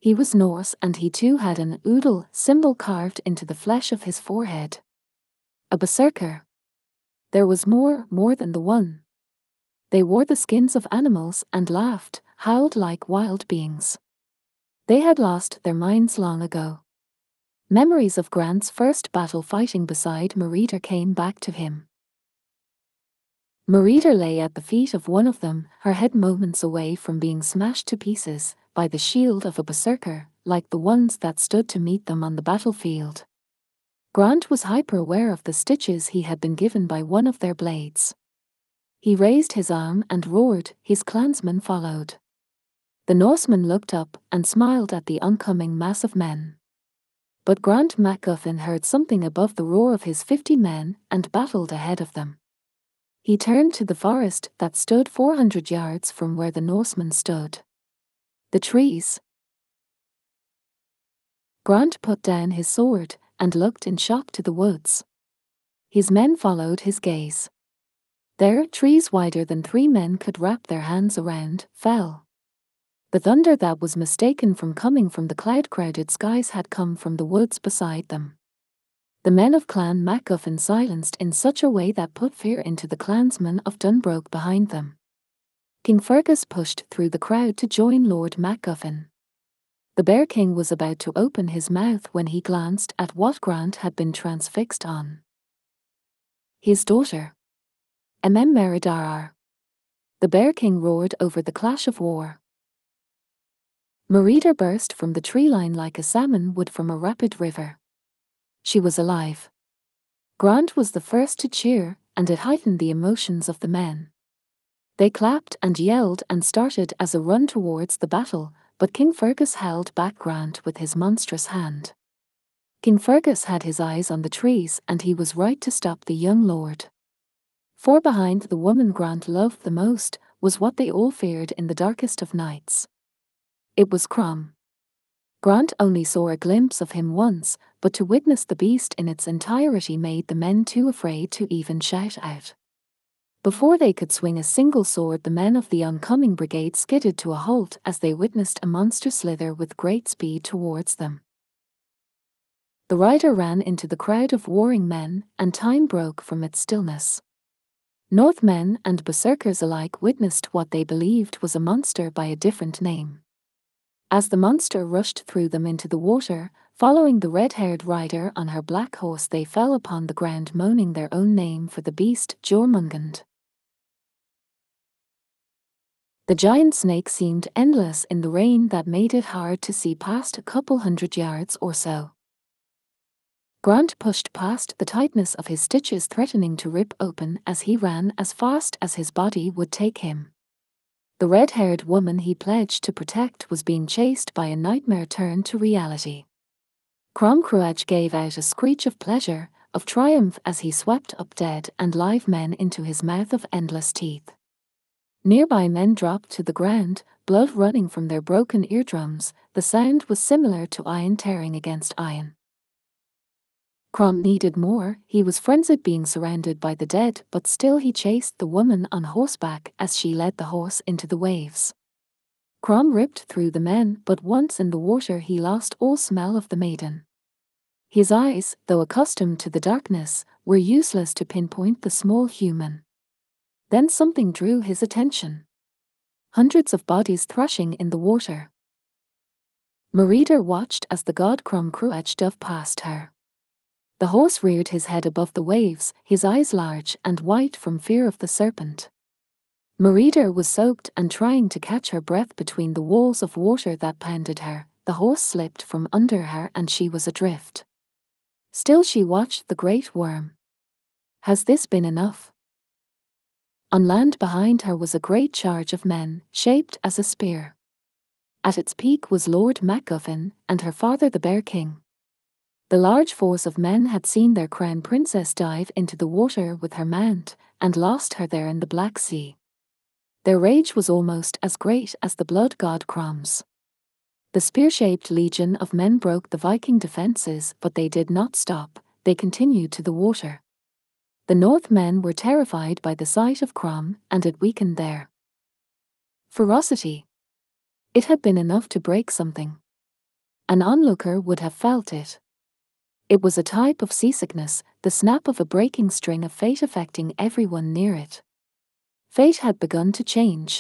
He was Norse and he too had an udal symbol carved into the flesh of his forehead. A berserker. There was more, more than the one. They wore the skins of animals and laughed, howled like wild beings. They had lost their minds long ago. Memories of Grant's first battle fighting beside Merida came back to him. Merida lay at the feet of one of them, her head moments away from being smashed to pieces, by the shield of a berserker, like the ones that stood to meet them on the battlefield. Grant was hyper aware of the stitches he had been given by one of their blades. He raised his arm and roared, his clansmen followed. The Norseman looked up and smiled at the oncoming mass of men. But Grant MacGuffin heard something above the roar of his fifty men and battled ahead of them. He turned to the forest that stood 400 yards from where the Norsemen stood. The trees. Grant put down his sword and looked in shock to the woods. His men followed his gaze. There, trees wider than three men could wrap their hands around, fell. The thunder that was mistaken from coming from the cloud crowded skies had come from the woods beside them. The men of Clan MacGuffin silenced in such a way that put fear into the clansmen of Dunbroch behind them. King Fergus pushed through the crowd to join Lord MacGuffin. The Bear King was about to open his mouth when he glanced at what Grant had been transfixed on. His daughter. Emem Meridarar. The Bear King roared over the clash of war. Merida burst from the tree line like a salmon would from a rapid river. She was alive. Grant was the first to cheer, and it heightened the emotions of the men. They clapped and yelled and started as a run towards the battle, but King Fergus held back Grant with his monstrous hand. King Fergus had his eyes on the trees, and he was right to stop the young lord. For behind the woman Grant loved the most was what they all feared in the darkest of nights. It was Crom. Grant only saw a glimpse of him once, but to witness the beast in its entirety made the men too afraid to even shout out. Before they could swing a single sword, the men of the oncoming brigade skidded to a halt as they witnessed a monster slither with great speed towards them. The rider ran into the crowd of warring men, and time broke from its stillness. Northmen and berserkers alike witnessed what they believed was a monster by a different name. As the monster rushed through them into the water, following the red haired rider on her black horse, they fell upon the ground moaning their own name for the beast Jormungand. The giant snake seemed endless in the rain that made it hard to see past a couple hundred yards or so. Grant pushed past the tightness of his stitches threatening to rip open as he ran as fast as his body would take him. The red haired woman he pledged to protect was being chased by a nightmare turned to reality. Crom Cruach gave out a screech of pleasure, of triumph as he swept up dead and live men into his mouth of endless teeth. Nearby men dropped to the ground, blood running from their broken eardrums. The sound was similar to iron tearing against iron. Crom needed more, he was frenzied being surrounded by the dead, but still he chased the woman on horseback as she led the horse into the waves. Crom ripped through the men, but once in the water he lost all smell of the maiden. His eyes, though accustomed to the darkness, were useless to pinpoint the small human. Then something drew his attention. Hundreds of bodies thrashing in the water. Merida watched as the god Crom Cruach dove past her. The horse reared his head above the waves, his eyes large and white from fear of the serpent. Merida was soaked and trying to catch her breath between the walls of water that pounded her. The horse slipped from under her and she was adrift. Still she watched the great worm. Has this been enough? On land behind her was a great charge of men, shaped as a spear. At its peak was Lord MacGuffin and her father the Bear King. The large force of men had seen their crown princess dive into the water with her mount and lost her there in the Black Sea. Their rage was almost as great as the blood god Crom's. The spear shaped legion of men broke the Viking defences, but they did not stop, they continued to the water. The Northmen were terrified by the sight of Crom, and it weakened their ferocity. It had been enough to break something. An onlooker would have felt it. It was a type of seasickness, the snap of a breaking string of fate affecting everyone near it. Fate had begun to change.